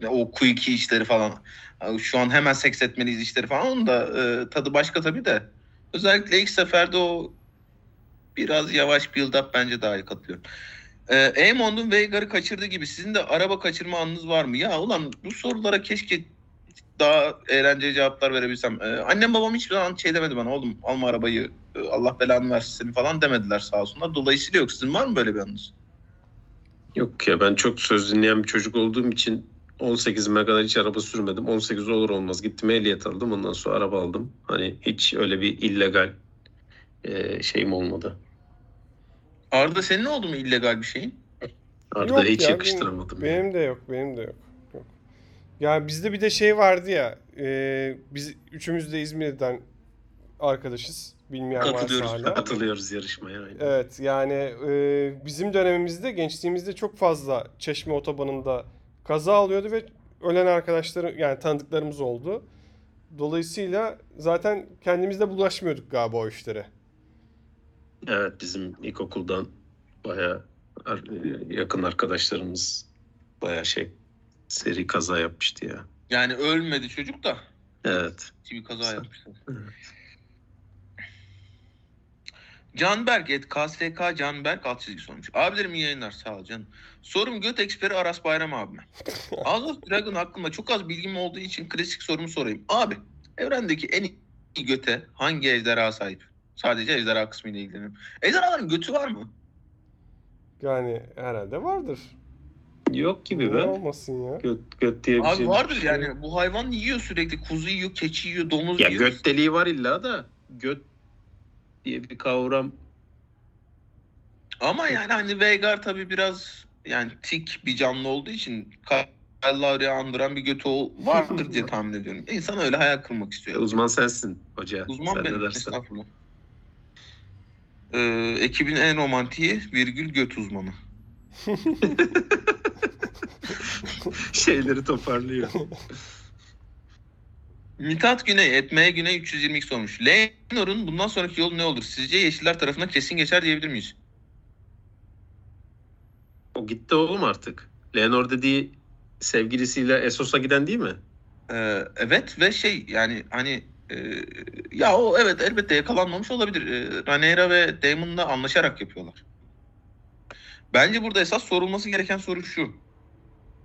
o quickie işleri falan şu an hemen seks etmeliyiz işleri falan onun da e, tadı başka tabii de özellikle ilk seferde o biraz yavaş build up bence daha iyi katılıyorum. E, Eamon'un Veigar'ı kaçırdığı gibi sizin de araba kaçırma anınız var mı? Ya ulan bu sorulara keşke daha eğlenceli cevaplar verebilsem. E, annem babam hiçbir zaman şey demedi bana oğlum alma arabayı e, Allah belanı versin seni falan demediler sağ olsunlar. Dolayısıyla yok. Sizin var mı böyle bir anınız? Yok ya ben çok söz dinleyen bir çocuk olduğum için 18'ime kadar hiç araba sürmedim. 18 olur olmaz gittim ehliyet aldım. Ondan sonra araba aldım. Hani hiç öyle bir illegal e, şeyim olmadı. Arda senin oldu mu illegal bir şeyin? Arada Yok hiç ya, yakıştıramadım. Benim, yani. benim de yok, benim de yok. Ya bizde bir de şey vardı ya, e, biz üçümüz de İzmir'den arkadaşız. Bilmeyen varsa Katılıyoruz. hala. Katılıyoruz yarışmaya. aynen. Evet yani e, bizim dönemimizde gençliğimizde çok fazla Çeşme otobanında kaza oluyordu ve ölen arkadaşlarım yani tanıdıklarımız oldu. Dolayısıyla zaten kendimizde bulaşmıyorduk galiba o işlere. Evet bizim ilkokuldan baya yakın arkadaşlarımız baya şey seri kaza yapmıştı ya. Yani ölmedi çocuk da Evet. bir kaza Sen- yapmışlar. Evet. Canberk et KSK Canberk alt çizgi sormuş. Abilerim iyi yayınlar sağ ol canım. Sorum göt eksperi Aras Bayram abime. House of Dragon hakkında çok az bilgim olduğu için klasik sorumu sorayım. Abi evrendeki en iyi göte hangi ejderha sahip? Sadece ejderha kısmıyla ilgileniyorum. Ejderhaların götü var mı? Yani herhalde vardır. Yok gibi be. olmasın ya? Göt, göt diye bir Abi şey. vardır yani bu hayvan yiyor sürekli. Kuzu yiyor, keçi yiyor, domuz Ya yiyor. göt deliği var illa da göt diye bir kavram Ama yani hani Veigar tabii biraz yani tik bir canlı olduğu için Kyle andıran bir götü ol- vardır diye tahmin ediyorum. İnsan öyle hayal kırmak istiyor. uzman sensin hoca. Uzman Sen benim. Estağfurullah. Ee, ekibin en romantiği virgül göt uzmanı. Şeyleri toparlıyor. Mithat Güney, Etmeye Güney 322 sormuş. Leynor'un bundan sonraki yolu ne olur? Sizce Yeşiller tarafına kesin geçer diyebilir miyiz? o gitti oğlum artık. Leonor dediği sevgilisiyle Esos'a giden değil mi? Ee, evet ve şey yani hani e, ya o evet elbette yakalanmamış olabilir. E, Rhaenyra ve Daemon'la anlaşarak yapıyorlar. Bence burada esas sorulması gereken soru şu.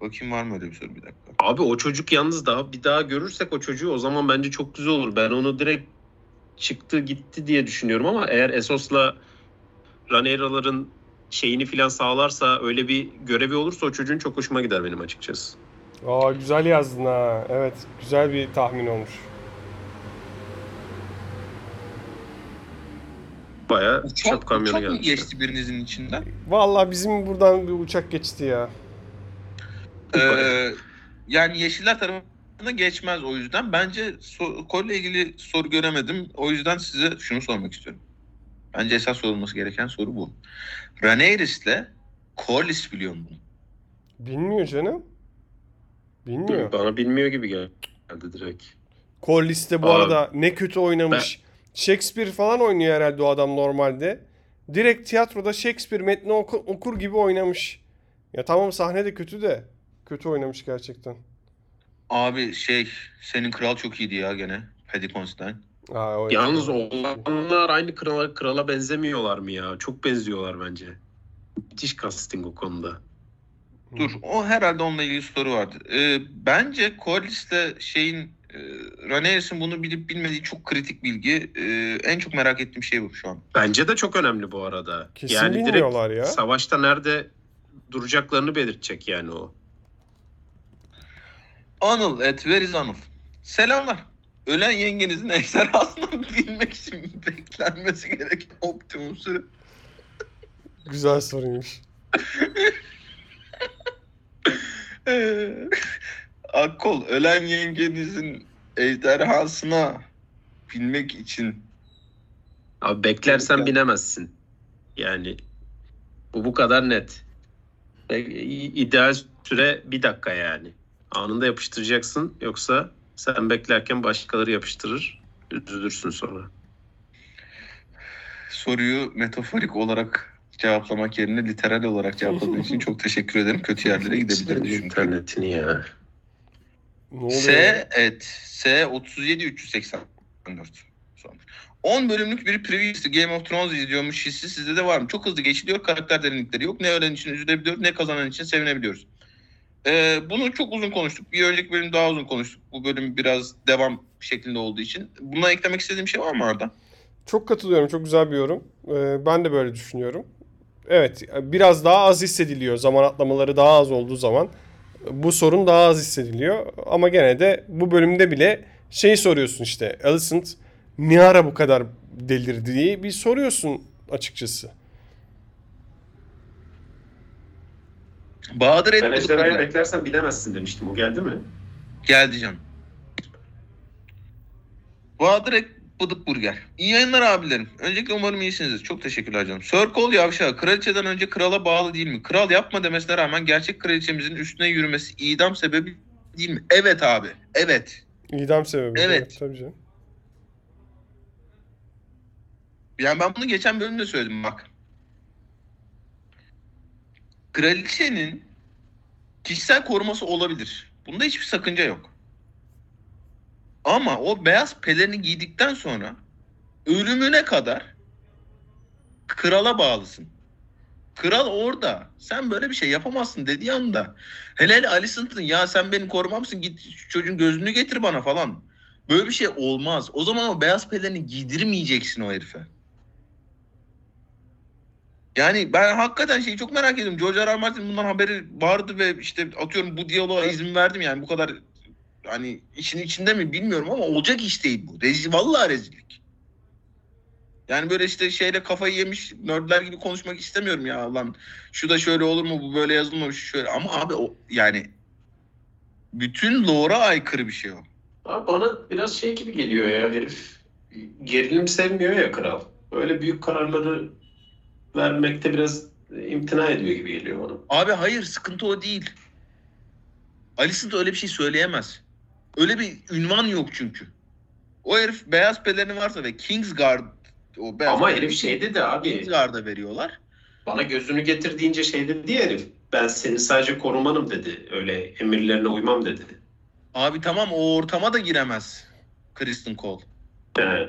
Bakayım var mı öyle bir soru bir dakika. Abi o çocuk yalnız daha bir daha görürsek o çocuğu o zaman bence çok güzel olur. Ben onu direkt çıktı gitti diye düşünüyorum ama eğer Esos'la Rhaenyra'ların şeyini filan sağlarsa öyle bir görevi olursa o çocuğun çok hoşuma gider benim açıkçası. Aa güzel yazdın ha. Evet, güzel bir tahmin olmuş. Bayağı Uçak, çöp kamyonu uçak mı gelmiş. geçti birinizin içinden? Vallahi bizim buradan bir uçak geçti ya. Ee, yani Yeşiller tarafına geçmez o yüzden. Bence so- konuyla ilgili soru göremedim. O yüzden size şunu sormak istiyorum. Bence esas sorulması gereken soru bu. Rhaenyra's'le Corlys biliyor mu bunu? Bilmiyor canım. Bilmiyor. Bana bilmiyor gibi geldi direkt. Corlys de bu Abi, arada ne kötü oynamış. Shakespeare falan oynuyor herhalde o adam normalde. Direkt tiyatroda Shakespeare metni oku- okur gibi oynamış. Ya tamam sahne de kötü de. Kötü oynamış gerçekten. Abi şey senin kral çok iyiydi ya gene. Paddy Considine. Aa, o Yalnız evet. oğlanlar aynı krala, krala benzemiyorlar mı ya? Çok benziyorlar bence. Müthiş casting o konuda. Dur o herhalde onunla ilgili soru vardı. Ee, bence Corliss'te şeyin e, bunu bilip bilmediği çok kritik bilgi. Ee, en çok merak ettiğim şey bu şu an. Bence de çok önemli bu arada. Kesin yani direkt bilmiyorlar ya. savaşta nerede duracaklarını belirtecek yani o. Anıl et veriz Anıl. Selamlar. Ölen yengenizin ejderhasını bilmek için beklenmesi gereken optimum süre. Güzel soruymuş. Ee, Akkol ölen yengenizin ejderhasına bilmek için Abi beklersen binemezsin. Yani bu bu kadar net. E, ideal süre bir dakika yani. Anında yapıştıracaksın yoksa sen beklerken başkaları yapıştırır. Üzülürsün sonra. soruyu metaforik olarak cevaplamak yerine literal olarak cevapladığın için çok teşekkür ederim. Kötü yerlere gidebilirim çünkü. internetini ya. S et S 37 384 sormuş. 10 bölümlük bir previously Game of Thrones izliyormuş hissi sizde de var mı? Çok hızlı geçiliyor. Karakter derinlikleri yok. Ne ölen için üzülebiliyoruz ne kazanan için sevinebiliyoruz. Ee, bunu çok uzun konuştuk. Bir önceki bölüm daha uzun konuştuk. Bu bölüm biraz devam şeklinde olduğu için. Buna eklemek istediğim şey var mı Arda? Çok katılıyorum. Çok güzel bir yorum. Ee, ben de böyle düşünüyorum. Evet, biraz daha az hissediliyor. Zaman atlamaları daha az olduğu zaman bu sorun daha az hissediliyor. Ama gene de bu bölümde bile şey soruyorsun işte. Alicent ne ara bu kadar delirdi diye bir soruyorsun açıkçası. Bahadır et Ben ejderhayı Burger. beklersen bilemezsin demiştim. O geldi mi? Geldi canım. Bahadır Ek Bıdık Burger. İyi yayınlar abilerim. Öncelikle umarım iyisinizdir. Çok teşekkürler canım. Sir Cole Yavşa, kraliçeden önce krala bağlı değil mi? Kral yapma demesine rağmen gerçek kraliçemizin üstüne yürümesi idam sebebi değil mi? Evet abi. Evet. İdam sebebi. Evet. Tabii canım. Yani ben bunu geçen bölümde söyledim bak. Kraliçenin kişisel koruması olabilir. Bunda hiçbir sakınca yok. Ama o beyaz pelerini giydikten sonra ölümüne kadar krala bağlısın. Kral orada. Sen böyle bir şey yapamazsın dediği anda. Hele hele Alicent'ın ya sen beni korumamsın git çocuğun gözünü getir bana falan. Böyle bir şey olmaz. O zaman o beyaz pelerini giydirmeyeceksin o herife. Yani ben hakikaten şeyi çok merak ediyorum. George R. R. Martin bundan haberi vardı ve işte atıyorum bu diyaloğa izin verdim yani bu kadar hani işin içinde mi bilmiyorum ama olacak iş değil bu. Rezil, vallahi rezillik. Yani böyle işte şeyle kafayı yemiş nerdler gibi konuşmak istemiyorum ya lan. Şu da şöyle olur mu bu böyle yazılmamış şöyle. Ama abi o yani bütün lore'a aykırı bir şey o. Abi bana biraz şey gibi geliyor ya herif. Gerilim sevmiyor ya kral. Öyle büyük kararları vermekte biraz imtina ediyor gibi geliyor bana. Abi hayır sıkıntı o değil. Alicent öyle bir şey söyleyemez. Öyle bir ünvan yok çünkü. O herif beyaz pelerini varsa ve Kingsguard o beyaz Ama herif şey dedi abi. Kingsguard'a veriyorlar. Bana gözünü getir deyince şey dedi ya herif. Ben senin sadece korumanım dedi. Öyle emirlerine uymam dedi. Abi tamam o ortama da giremez Kristen Cole. He.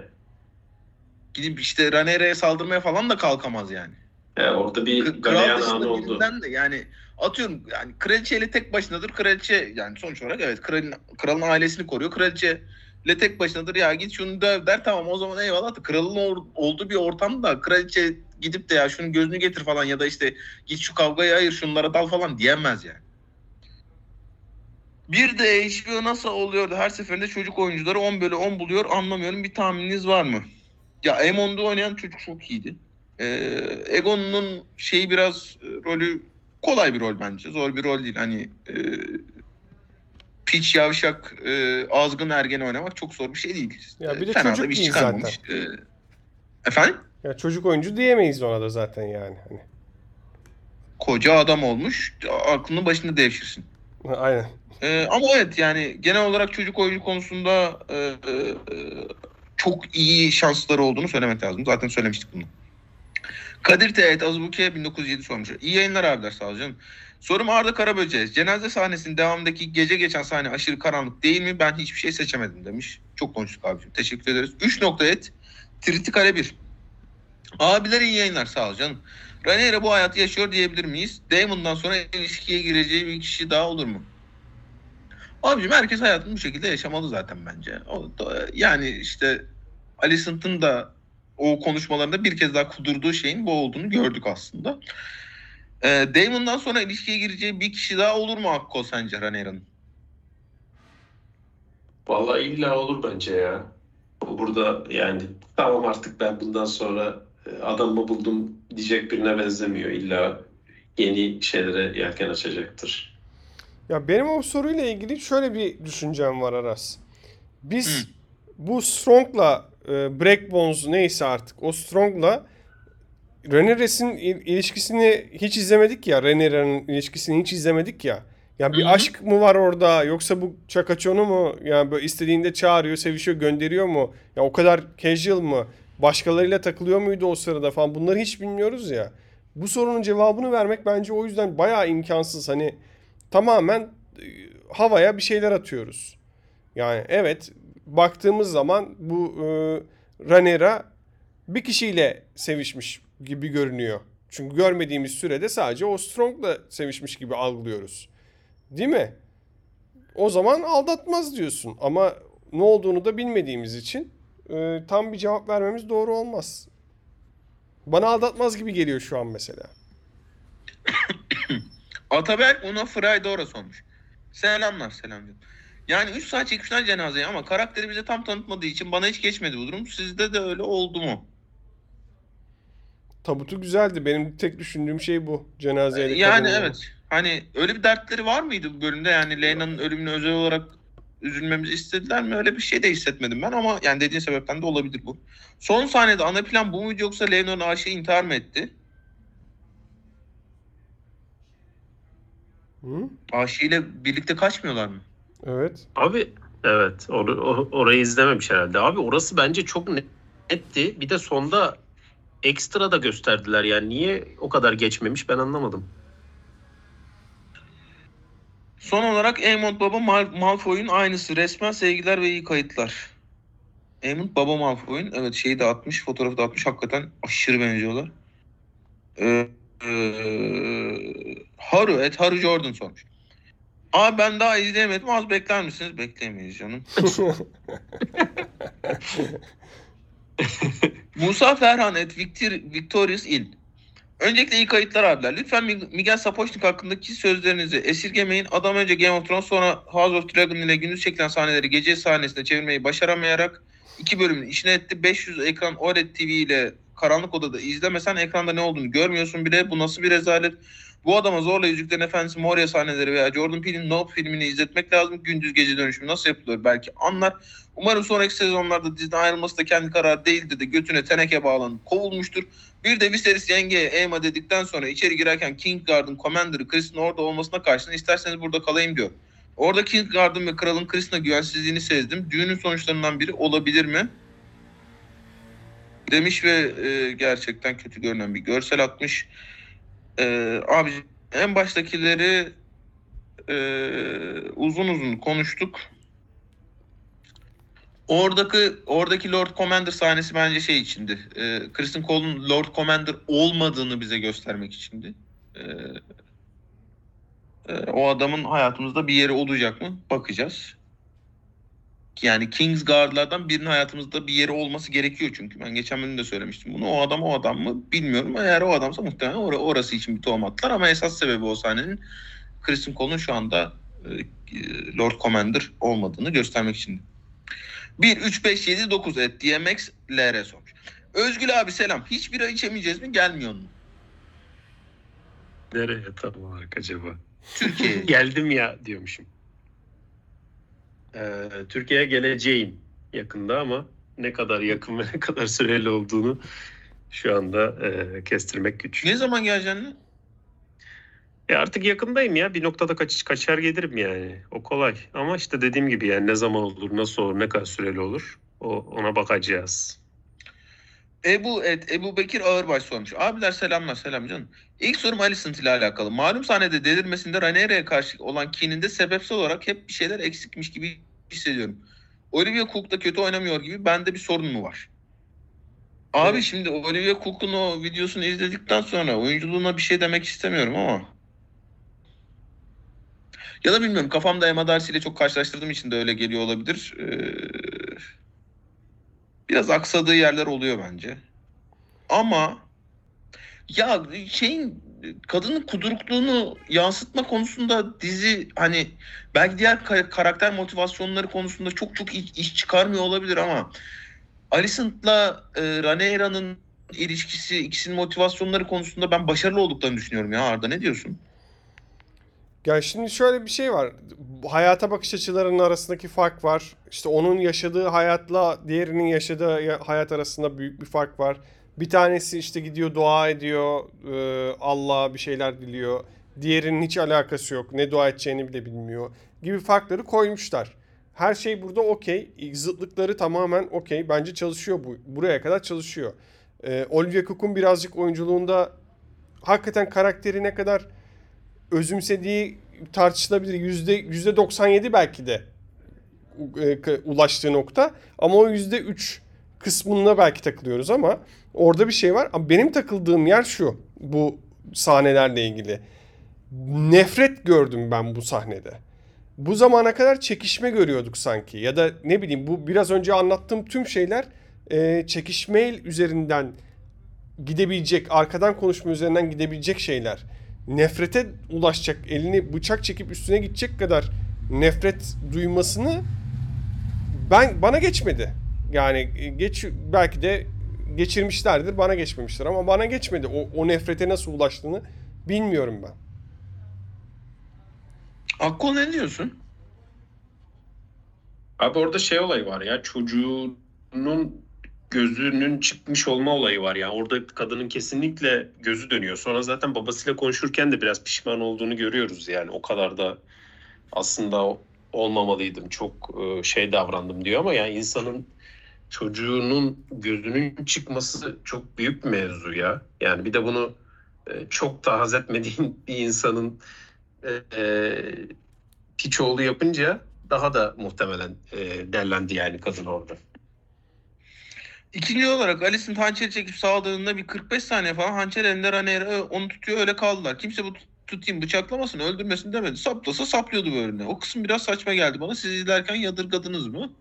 Gidip işte Rhaenyra'ya saldırmaya falan da kalkamaz yani. He, orada bir Kral dışında oldu. birinden de yani atıyorum yani kraliçeyle tek başınadır. Kraliçe yani sonuç olarak evet kralın, kralın ailesini koruyor. Kraliçe ile tek başınadır ya git şunu döv der tamam o zaman eyvallah da kralın or- olduğu bir ortamda kraliçe gidip de ya şunun gözünü getir falan ya da işte git şu kavgayı ayır şunlara dal falan diyemez yani. Bir de HBO nasıl oluyordu her seferinde çocuk oyuncuları 10 bölü 10 buluyor anlamıyorum bir tahmininiz var mı? Ya Emon'da oynayan çocuk çok iyiydi. Ee, Egon'un şeyi biraz e, rolü kolay bir rol bence. Zor bir rol değil. Hani e, piç yavşak e, azgın ergen oynamak çok zor bir şey değil. Ya bir de Fena da çocuk bir iş değil çıkarmamış. E, efendim? Ya çocuk oyuncu diyemeyiz ona da zaten yani. Hani. Koca adam olmuş. Aklını başında devşirsin. Aynen. Ee, ama evet yani genel olarak çocuk oyuncu konusunda e, e, e, çok iyi şansları olduğunu söylemek lazım. Zaten söylemiştik bunu. Kadir Teğet Azbuke 1907 sormuş. İyi yayınlar abiler sağ ol canım. Sorum Arda Karaböce. Cenaze sahnesinin devamındaki gece geçen sahne aşırı karanlık değil mi? Ben hiçbir şey seçemedim demiş. Çok konuştuk abicim. Teşekkür ederiz. 3 nokta et. Triti kare 1. Abiler iyi yayınlar sağ ol canım. Rhaenyra bu hayatı yaşıyor diyebilir miyiz? Daemon'dan sonra ilişkiye gireceği bir kişi daha olur mu? Abicim herkes hayatını bu şekilde yaşamalı zaten bence. O da- yani işte Alicent'ın da o konuşmalarında bir kez daha kudurduğu şeyin bu olduğunu gördük aslında. Ee, Damon'dan sonra ilişkiye gireceği bir kişi daha olur mu Akko sence Rhaenyra'nın? Vallahi illa olur bence ya. Bu Burada yani tamam artık ben bundan sonra e, adamı buldum diyecek birine benzemiyor. İlla yeni şeylere yelken açacaktır. Ya benim o soruyla ilgili şöyle bir düşüncem var Aras. Biz bu Strong'la e, Breakbones neyse artık o Strong'la Rhaenyra'sın il- ilişkisini hiç izlemedik ya. Rhaenyra'nın ilişkisini hiç izlemedik ya. Ya bir Hı hı. aşk mı var orada yoksa bu çakaçonu mu? Yani böyle istediğinde çağırıyor, sevişiyor, gönderiyor mu? Ya o kadar casual mı? Başkalarıyla takılıyor muydu o sırada falan? Bunları hiç bilmiyoruz ya. Bu sorunun cevabını vermek bence o yüzden bayağı imkansız. Hani tamamen e, havaya bir şeyler atıyoruz. Yani evet baktığımız zaman bu e, Rhaenyra bir kişiyle sevişmiş gibi görünüyor. Çünkü görmediğimiz sürede sadece o Strong'la sevişmiş gibi algılıyoruz. Değil mi? O zaman aldatmaz diyorsun ama ne olduğunu da bilmediğimiz için e, tam bir cevap vermemiz doğru olmaz. Bana aldatmaz gibi geliyor şu an mesela. Ataberk ona Friday sormuş. Selamlar selam canım. Yani 3 saat çekmişler cenazeyi ama karakteri bize tam tanıtmadığı için bana hiç geçmedi bu durum. Sizde de öyle oldu mu? Tabutu güzeldi. Benim tek düşündüğüm şey bu. Cenazeyle Yani kadın evet. Hani öyle bir dertleri var mıydı bu bölümde? Yani Leyna'nın ölümüne özel olarak üzülmemizi istediler mi? Öyle bir şey de hissetmedim ben ama yani dediğin sebepten de olabilir bu. Son sahnede ana plan bu muydu yoksa Leyna'nın aşığı intihar mı etti? Hı? Aşığıyla birlikte kaçmıyorlar mı? Evet. Abi evet or- or- orayı izlememiş herhalde. Abi orası bence çok net- netti. Bir de sonda ekstra da gösterdiler. Yani niye o kadar geçmemiş ben anlamadım. Son olarak Aemond Baba Mal- Malfoy'un aynısı. Resmen sevgiler ve iyi kayıtlar. Aemond Baba Malfoy'un evet şeyi de atmış, fotoğrafı da atmış. Hakikaten aşırı benziyorlar. Ee, ee, Haru, et Haru Jordan sormuş. Abi ben daha izleyemedim. Az bekler misiniz? Bekleyemeyiz canım. Musa Ferhan et Victor, Victorious Il. Öncelikle iyi kayıtlar abiler. Lütfen Mig- Miguel Sapochnik hakkındaki sözlerinizi esirgemeyin. Adam önce Game of Thrones sonra House of Dragon ile gündüz çekilen sahneleri gece sahnesine çevirmeyi başaramayarak iki bölümün işine etti. 500 ekran OLED TV ile karanlık odada izlemesen ekranda ne olduğunu görmüyorsun bile. Bu nasıl bir rezalet? Bu adama zorla Yüzüklerin Efendisi Moria sahneleri veya Jordan Peele'in Nope filmini izletmek lazım. Gündüz gece dönüşümü nasıl yapılıyor belki anlar. Umarım sonraki sezonlarda diziden ayrılması da kendi kararı değildir de götüne teneke bağlanıp kovulmuştur. Bir de Viserys yengeye Aemma dedikten sonra içeri girerken Kingsguard'ın Commander'ı Chris'in orada olmasına karşın isterseniz burada kalayım diyor. Orada Kingsguard'ın ve kralın Chris'ine güvensizliğini sezdim. Düğünün sonuçlarından biri olabilir mi? Demiş ve e, gerçekten kötü görünen bir görsel atmış. E, abi en baştakileri e, uzun uzun konuştuk. Oradaki oradaki Lord Commander sahnesi bence şey içindi. E, Kristen Cole'un Lord Commander olmadığını bize göstermek içindi. E, e, o adamın hayatımızda bir yeri olacak mı? Bakacağız. Yani Kingsguard'lardan birinin hayatımızda bir yeri olması gerekiyor çünkü. Ben geçen bölümde söylemiştim bunu. O adam o adam mı bilmiyorum. Eğer o adamsa muhtemelen or- orası için bir tohum attılar. Ama esas sebebi o sahnenin Kristen Cole'un şu anda e, Lord Commander olmadığını göstermek için. 1, 3, 5, 7, 9 et DMX LR sormuş. Özgül abi selam. Hiç bira içemeyeceğiz mi? Gelmiyor mu? Nereye tam olarak acaba? Türkiye'ye. Geldim ya diyormuşum. Ee, Türkiye'ye geleceğim yakında ama ne kadar yakın ve ne kadar süreli olduğunu şu anda e, kestirmek güç. ne zaman geleceksin? E artık yakındayım ya. Bir noktada kaç, kaçar gelirim yani. O kolay. Ama işte dediğim gibi yani ne zaman olur, nasıl olur, ne kadar süreli olur o, ona bakacağız. Ebu et, Ebu Bekir Ağırbaş sormuş. Abiler selamlar selam canım. İlk sorum Alicent ile alakalı. Malum sahnede delirmesinde Rhaenyra'ya karşı olan kininde sebepsel olarak hep bir şeyler eksikmiş gibi hissediyorum. Olivia Cook da kötü oynamıyor gibi bende bir sorun mu var? Abi Evet. şimdi Olivia Cook'un o videosunu izledikten sonra oyunculuğuna bir şey demek istemiyorum ama. Ya da bilmiyorum kafamda Emma Darcy ile çok karşılaştırdığım için de öyle geliyor olabilir. Ee, biraz aksadığı yerler oluyor bence. Ama ya şeyin kadının kudurukluğunu yansıtma konusunda dizi hani belki diğer ka- karakter motivasyonları konusunda çok çok iş, çıkarmıyor olabilir ama Alicent'la e, Rhaenyra'nın ilişkisi, ikisinin motivasyonları konusunda ben başarılı olduklarını düşünüyorum ya Arda ne diyorsun? Ya şimdi şöyle bir şey var. Hayata bakış açılarının arasındaki fark var. İşte onun yaşadığı hayatla diğerinin yaşadığı ya- hayat arasında büyük bir fark var. Bir tanesi işte gidiyor dua ediyor, e, Allah'a bir şeyler diliyor. Diğerinin hiç alakası yok. Ne dua edeceğini bile bilmiyor. Gibi farkları koymuşlar. Her şey burada okey. Zıtlıkları tamamen okey. Bence çalışıyor bu. Buraya kadar çalışıyor. E, Olivia Cook'un birazcık oyunculuğunda hakikaten karakteri ne kadar özümsediği tartışılabilir. Yüzde, yüzde 97 belki de e, ulaştığı nokta. Ama o yüzde 3 kısmına belki takılıyoruz ama orada bir şey var. Ama benim takıldığım yer şu. Bu sahnelerle ilgili. Nefret gördüm ben bu sahnede. Bu zamana kadar çekişme görüyorduk sanki. Ya da ne bileyim bu biraz önce anlattığım tüm şeyler e, çekişme üzerinden gidebilecek, arkadan konuşma üzerinden gidebilecek şeyler. Nefrete ulaşacak, elini bıçak çekip üstüne gidecek kadar nefret duymasını ben bana geçmedi. Yani e, geç belki de geçirmişlerdir, bana geçmemiştir ama bana geçmedi. O, o nefrete nasıl ulaştığını bilmiyorum ben. Akkol ne diyorsun? Abi orada şey olayı var ya çocuğunun gözünün çıkmış olma olayı var ya. Orada kadının kesinlikle gözü dönüyor. Sonra zaten babasıyla konuşurken de biraz pişman olduğunu görüyoruz yani. O kadar da aslında olmamalıydım. Çok e, şey davrandım diyor ama yani insanın çocuğunun gözünün çıkması çok büyük bir mevzu ya. Yani bir de bunu e, çok da etmediğin bir insanın e, e, piç oğlu yapınca daha da muhtemelen e, derlendi yani kadın orada. İkinci olarak Alicent hançeri çekip saldığında bir 45 saniye falan hançer elinde Rhaenyra onu tutuyor öyle kaldılar. Kimse bu tutayım bıçaklamasın öldürmesin demedi. Saplasa saplıyordu böyle. O kısım biraz saçma geldi bana. Siz izlerken yadırgadınız mı?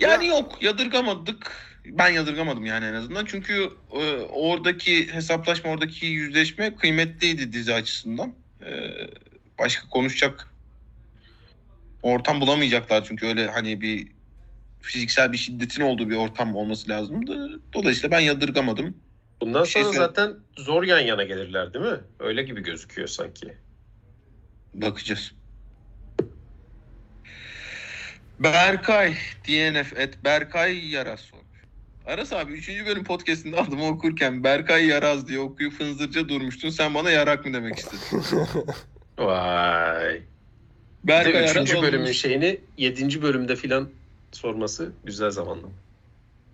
Yani yok yadırgamadık. Ben yadırgamadım yani en azından. Çünkü e, oradaki hesaplaşma, oradaki yüzleşme kıymetliydi dizi açısından. E, başka konuşacak ortam bulamayacaklar çünkü öyle hani bir fiziksel bir şiddetin olduğu bir ortam olması lazımdı. Dolayısıyla ben yadırgamadım. Bundan Bir şey sonra zaten zor yan yana gelirler değil mi? Öyle gibi gözüküyor sanki. Bakacağız. Berkay DNF et Berkay Yaraz sormuş. Aras abi 3. bölüm podcastinde adımı okurken Berkay Yaraz diye okuyup hınzırca durmuştun. Sen bana yarak mı demek istedin? Vay. Bir Berkay de Yaraz üçüncü bölümün olmuş. şeyini yedinci bölümde filan sorması güzel zamanlı.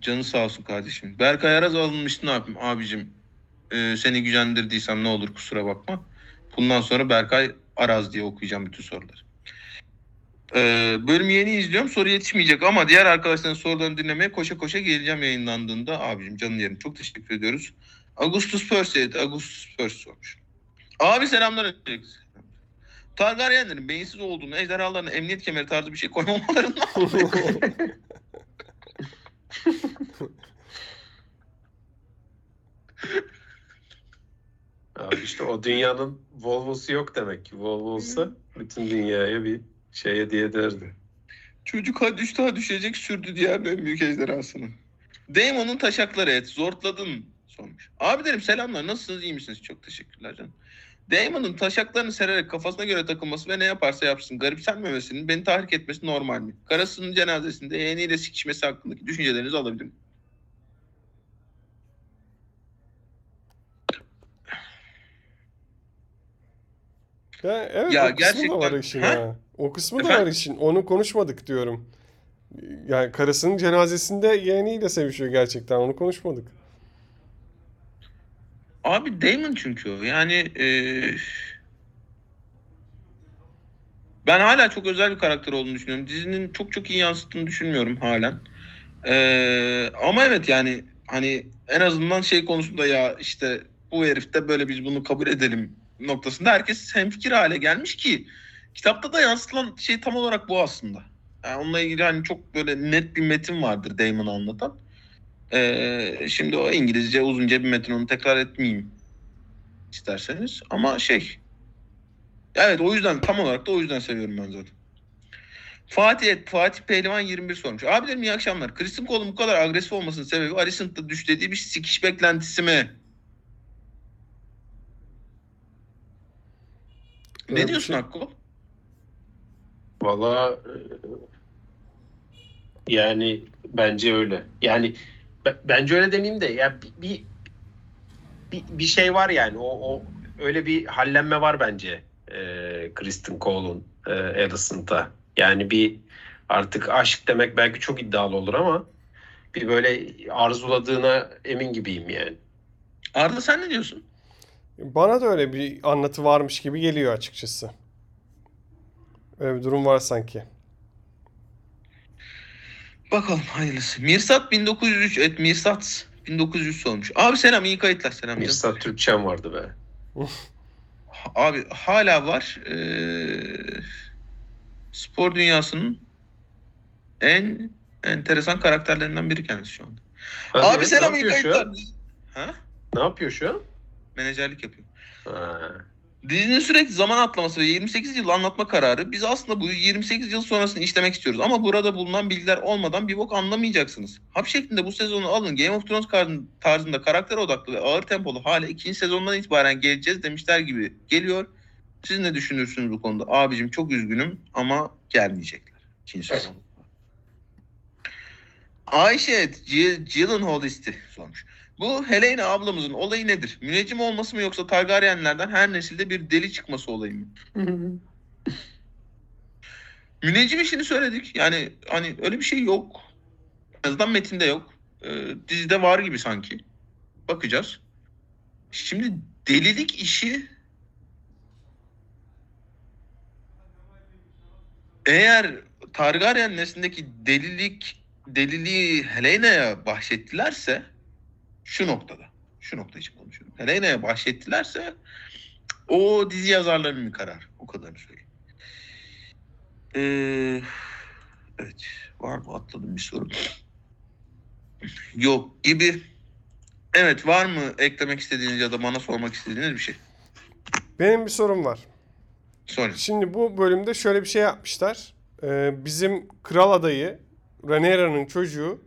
Canı sağ olsun kardeşim. Berkay Araz alınmış ne yapayım abicim? Ee, seni gücendirdiysem ne olur kusura bakma. Bundan sonra Berkay Araz diye okuyacağım bütün soruları. Ee, bölümü yeni izliyorum. Soru yetişmeyecek ama diğer arkadaşların sorularını dinlemeye koşa koşa geleceğim yayınlandığında. Abicim canın yerim. Çok teşekkür ediyoruz. Augustus Percy, Augustus Percy sormuş. Abi selamlar. Targaryenlerin beyinsiz olduğunu, ejderhalarına emniyet kemeri tarzı bir şey koymamalarından Abi işte o dünyanın Volvo'su yok demek ki. Volvo olsa bütün dünyaya bir şey hediye ederdi. Çocuk ha düştü ha düşecek sürdü diğer en büyük ejderhasını. Daemon'un taşakları et. Zortladın sormuş. Abi derim selamlar nasılsınız iyi misiniz? Çok teşekkürler canım. Daemon'un taşaklarını sererek kafasına göre takılması ve ne yaparsa yapsın garipsenmemesinin beni tahrik etmesi normal mi? Karısının cenazesinde yeğeniyle sikişmesi hakkındaki düşüncelerinizi alabilirim. Ya evet Ya kısmı da var gerçekten- işin Ha? ha. O kısmı da Efendim? var işin. Onu konuşmadık diyorum. Yani karısının cenazesinde yeğeniyle sevişiyor gerçekten. Onu konuşmadık. Abi Damon çünkü o. Yani e, ben hala çok özel bir karakter olduğunu düşünüyorum. Dizinin çok çok iyi yansıttığını düşünmüyorum halen. E, ama evet yani hani en azından şey konusunda ya işte bu herif de böyle biz bunu kabul edelim noktasında herkes hemfikir hale gelmiş ki kitapta da yansıtılan şey tam olarak bu aslında. Yani onunla ilgili hani çok böyle net bir metin vardır Damon'ı anlatan. E, şimdi o İngilizce uzunca bir metin onu tekrar etmeyeyim isterseniz. Ama şey evet o yüzden tam olarak da o yüzden seviyorum ben zaten. Fatih Fatih Pehlivan 21 sormuş. Abilerim iyi akşamlar. Kristen Cole'un bu kadar agresif olmasının sebebi Alicent'ta düşlediği bir sikiş beklentisi mi? Ne diyorsun şey- Hakkı? Valla e, yani bence öyle. Yani be- bence öyle demeyeyim de ya bir, bir bir, bir şey var yani o, o öyle bir hallenme var bence e, Kristen Cole'un e, Alicent'a. Yani bir artık aşk demek belki çok iddialı olur ama bir böyle arzuladığına emin gibiyim yani. Arda sen ne diyorsun? Bana da öyle bir anlatı varmış gibi geliyor açıkçası. Öyle bir durum var sanki. Bakalım hayırlısı. Mirsat 1903 et Mirsat 1903 olmuş. Abi selam iyi kayıtlar selam. Mirsat Türkçem vardı be. Abi hala var. Ee, spor dünyasının en enteresan karakterlerinden biri kendisi şu anda. Abi ya, selam iyi kayıtlar. Ha? Ne yapıyor şu an? Menajerlik yapıyor. Ha. Dizinin sürekli zaman atlaması ve 28 yıl anlatma kararı biz aslında bu 28 yıl sonrasını işlemek istiyoruz. Ama burada bulunan bilgiler olmadan bir bok anlamayacaksınız. Hap şeklinde bu sezonu alın Game of Thrones tarzın- tarzında karakter odaklı ve ağır tempolu hale ikinci sezondan itibaren geleceğiz demişler gibi geliyor. Siz ne düşünürsünüz bu konuda? Abicim çok üzgünüm ama gelmeyecekler. İkinci sezon. Ayşe Gyllenhaal isti sormuş. Bu Helena ablamızın olayı nedir? Müneccim olması mı yoksa Targaryenlerden her nesilde bir deli çıkması olayı mı? Müneccim işini söyledik. Yani hani öyle bir şey yok. En azından metinde yok. Ee, dizide var gibi sanki. Bakacağız. Şimdi delilik işi eğer Targaryen neslindeki delilik deliliği Helena'ya bahşettilerse şu noktada şu nokta için konuşuyorum. Helena'ya bahşettilerse o dizi yazarlarının bir karar. O kadarını söyleyeyim. Ee, evet. Var mı? Atladım bir soru. Yok gibi. Evet var mı eklemek istediğiniz ya da bana sormak istediğiniz bir şey? Benim bir sorum var. Sorun. Şimdi bu bölümde şöyle bir şey yapmışlar. Ee, bizim kral adayı Rhaenyra'nın çocuğu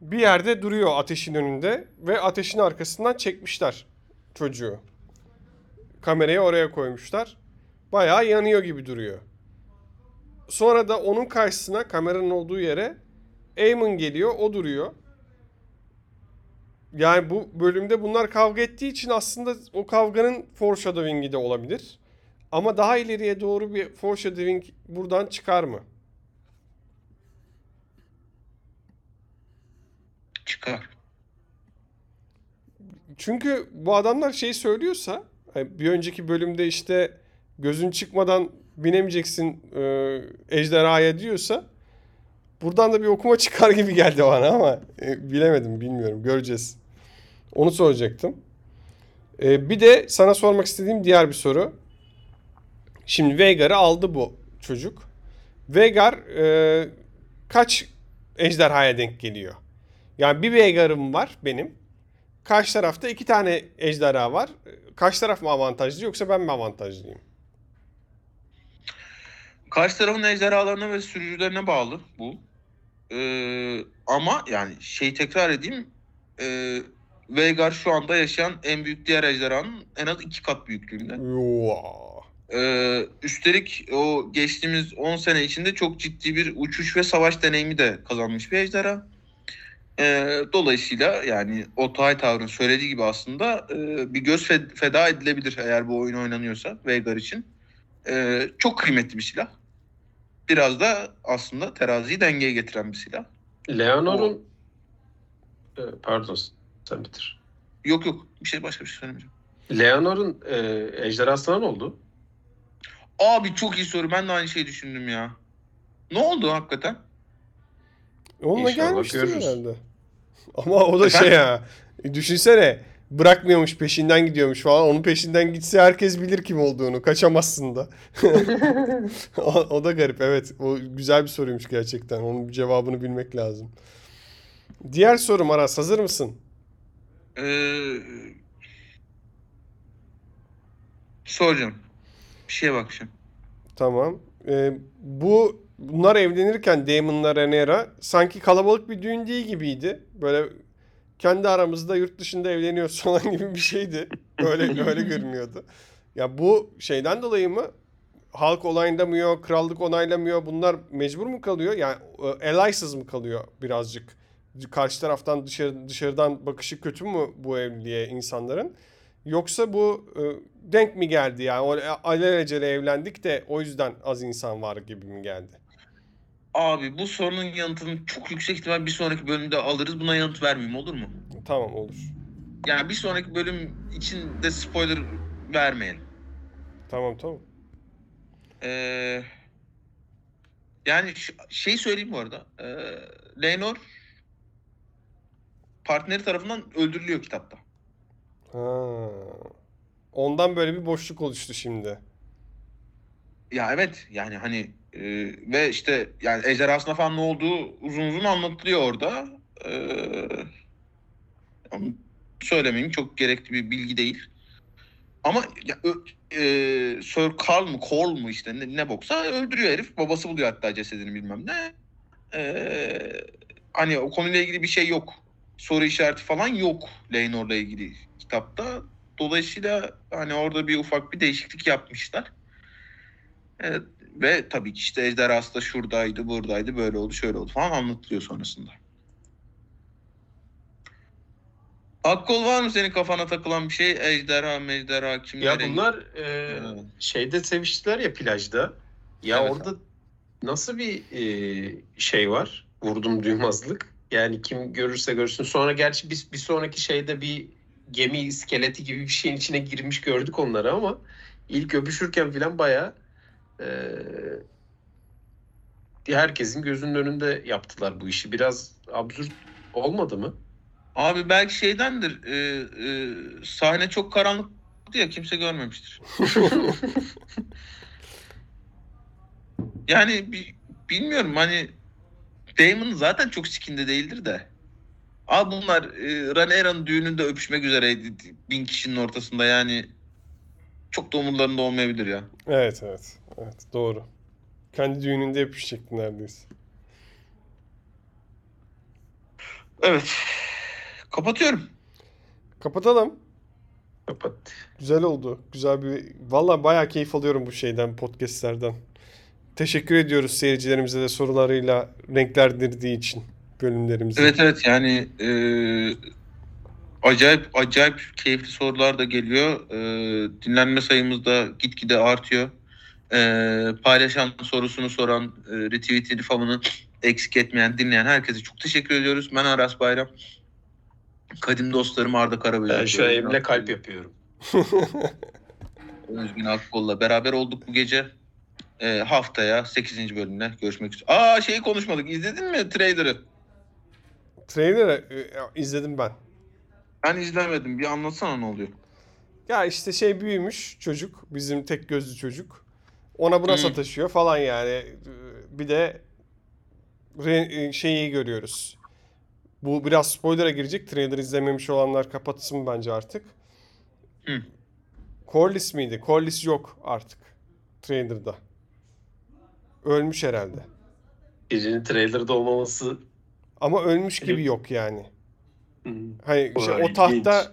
bir yerde duruyor ateşin önünde ve ateşin arkasından çekmişler çocuğu. Kamerayı oraya koymuşlar. Bayağı yanıyor gibi duruyor. Sonra da onun karşısına kameranın olduğu yere Aemon geliyor, o duruyor. Yani bu bölümde bunlar kavga ettiği için aslında o kavganın foreshadowing'i de olabilir. Ama daha ileriye doğru bir foreshadowing buradan çıkar mı? Çıkar. Çünkü bu adamlar şey söylüyorsa hani bir önceki bölümde işte gözün çıkmadan binemeyeceksin e, ejderhaya diyorsa buradan da bir okuma çıkar gibi geldi bana ama e, bilemedim bilmiyorum göreceğiz. Onu soracaktım. E, bir de sana sormak istediğim diğer bir soru. Şimdi Veigar'ı aldı bu çocuk. Veigar e, kaç ejderhaya denk geliyor? Yani bir Veigar'ım var benim. Karşı tarafta iki tane ejderha var. Karşı taraf mı avantajlı yoksa ben mi avantajlıyım? Karşı tarafın ejderhalarına ve sürücülerine bağlı bu. Ee, ama yani şey tekrar edeyim. Ee, Veigar şu anda yaşayan en büyük diğer ejderhanın en az iki kat büyüklüğünde. Ee, üstelik o geçtiğimiz 10 sene içinde çok ciddi bir uçuş ve savaş deneyimi de kazanmış bir ejderha. Ee, dolayısıyla yani Otay Tavr'ın söylediği gibi aslında e, bir göz fe- feda edilebilir eğer bu oyun oynanıyorsa Veigar için. Ee, çok kıymetli bir silah. biraz da aslında teraziyi dengeye getiren bir silah. Leonor'un Ee, pardon sen bitir. Yok yok bir şey başka bir şey söylemeyeceğim. Leonor'un e, ejderhasına ne oldu? Abi çok iyi soru. Ben de aynı şeyi düşündüm ya. Ne oldu hakikaten? Onunla İnşallah gelmiştir görürüz. herhalde. Ama o da şey ya. Düşünsene bırakmıyormuş peşinden gidiyormuş falan. Onun peşinden gitse herkes bilir kim olduğunu. Kaçamazsın da. o, o da garip evet. O güzel bir soruymuş gerçekten. Onun cevabını bilmek lazım. Diğer sorum Aras hazır mısın? Ee, soracağım. Bir şeye bakacağım. Tamam. Ee, bu bunlar evlenirken Damon'la Rhaenyra sanki kalabalık bir düğün değil gibiydi. Böyle kendi aramızda yurt dışında evleniyoruz falan gibi bir şeydi. Öyle öyle görünüyordu. Ya bu şeyden dolayı mı halk onaylamıyor, krallık onaylamıyor. Bunlar mecbur mu kalıyor? Yani e, alaysız mı kalıyor birazcık? Karşı taraftan dışarı dışarıdan bakışı kötü mü bu evliliğe insanların? Yoksa bu e, denk mi geldi yani? O alelacele evlendik de o yüzden az insan var gibi mi geldi? Abi bu sorunun yanıtını çok yüksek ihtimal bir sonraki bölümde alırız. Buna yanıt vermeyeyim olur mu? Tamam olur. Yani bir sonraki bölüm için de spoiler vermeyelim. Tamam tamam. Ee, yani şey söyleyeyim bu arada. Ee, Lenor partneri tarafından öldürülüyor kitapta. Ha. Ondan böyle bir boşluk oluştu şimdi. Ya evet yani hani e, ve işte yani ejderhasına falan ne olduğu uzun uzun anlatılıyor orada. Ee, söylemeyeyim çok gerekli bir bilgi değil. Ama ya, ö- e, Sir Carl mı Cole mu işte ne, ne boksa öldürüyor herif. Babası buluyor hatta cesedini bilmem ne. Ee, hani o konuyla ilgili bir şey yok. Soru işareti falan yok Leynor'la ilgili kitapta. Dolayısıyla hani orada bir ufak bir değişiklik yapmışlar. Evet, ve tabii ki işte ejderhası da şuradaydı, buradaydı, böyle oldu, şöyle oldu falan anlatılıyor sonrasında. Akkol var mı senin kafana takılan bir şey? Ejderha, mejderha, kimlere? Ya bunlar e, Evet. şeyde seviştiler ya plajda. Ya Evet. orada nasıl bir e, şey var? Vurdum duymazlık. Yani kim görürse görsün. Sonra gerçi biz bir sonraki şeyde bir gemi iskeleti gibi bir şeyin içine girmiş gördük onları ama ilk öpüşürken falan bayağı e, herkesin gözünün önünde yaptılar bu işi. Biraz absürt olmadı mı? Abi belki şeydendir, e, e, sahne çok karanlık ya kimse görmemiştir. Yani bi- bilmiyorum hani Damon zaten çok sikinde değildir de. Abi bunlar e, Rhaenyra'nın düğününde öpüşmek üzereydi bin kişinin ortasında yani çok da umurlarında olmayabilir ya. Evet evet. Evet doğru. Kendi düğününde yapışacaktı neredeyse. Evet. Kapatıyorum. Kapatalım. Kapat. Güzel oldu. Güzel bir... Valla bayağı keyif alıyorum bu şeyden, podcastlerden. Teşekkür ediyoruz seyircilerimize de sorularıyla renklendirdiği için bölümlerimizi. Evet evet yani e, acayip acayip keyifli sorular da geliyor. E, dinlenme sayımız da gitgide artıyor. E, paylaşan sorusunu soran, e, retweetini falanı eksik etmeyen, dinleyen herkese çok teşekkür ediyoruz. Ben Aras Bayram. Kadim dostlarım Arda Karaböcek. Ben şu elimle kalp yapıyorum. Özgün Akkol'la beraber olduk bu gece. E, haftaya 8. bölümle görüşmek üzere. Aa şeyi konuşmadık. İzledin mi trailer'ı? Trailer'ı e, izledim ben. Ben izlemedim. Bir anlatsana ne oluyor. Ya işte şey büyümüş çocuk. Bizim tek gözlü çocuk. Ona buna Hı. sataşıyor falan yani. Bir de şeyi görüyoruz. Bu biraz spoiler'a girecek. Trailer izlememiş olanlar kapatsın bence artık. Hı. Corlys miydi? Corlys yok artık. Trailer'da. Ölmüş herhalde. Gecenin trailer'da olmaması Ama ölmüş gibi yok yani. hmm, Hani işte o tahta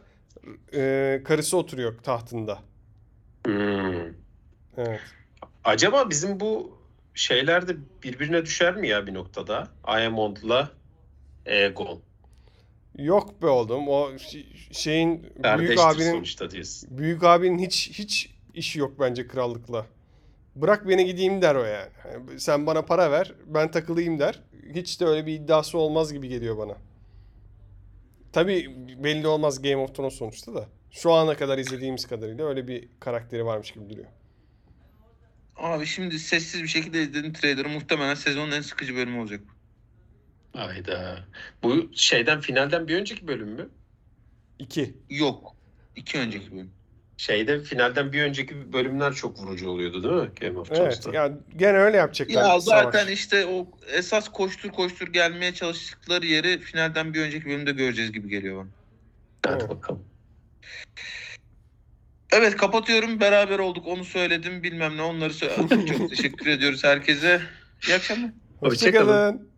e, karısı oturuyor tahtında. hmm. Evet. Acaba bizim bu şeyler de birbirine düşer mi ya bir noktada? Aemond'la Aegon. Yok be oğlum. O şeyin büyük Kardeştir abinin sonuçta diyorsun. büyük abinin hiç hiç işi yok bence krallıkla. Bırak beni gideyim der o yani. Hani sen bana para ver, ben takılayım der. Hiç de öyle bir iddiası olmaz gibi geliyor bana. Tabii belli olmaz Game of Thrones sonuçta da. Şu ana kadar izlediğimiz kadarıyla öyle bir karakteri varmış gibi duruyor. Abi şimdi sessiz bir şekilde izledim trailer'ı. Muhtemelen sezonun en sıkıcı bölümü olacak. Hayda. Bu şeyden finalden bir önceki bölüm mü? 2. Yok. İki önceki bölüm. Şeyde finalden bir önceki bölümler çok vurucu oluyordu değil mi? Game of Evet. Thrones'ta. Yani gene öyle yapacaklar. Ya zaten savaş. işte o esas koştur koştur gelmeye çalıştıkları yeri finalden bir önceki bölümde göreceğiz gibi geliyor bana. Hadi Evet. bakalım. Evet kapatıyorum. Beraber olduk. Onu söyledim. Bilmem ne. Onları söyledim. Çok teşekkür ediyoruz herkese. İyi akşamlar. Hoşçakalın. Hoşçakalın.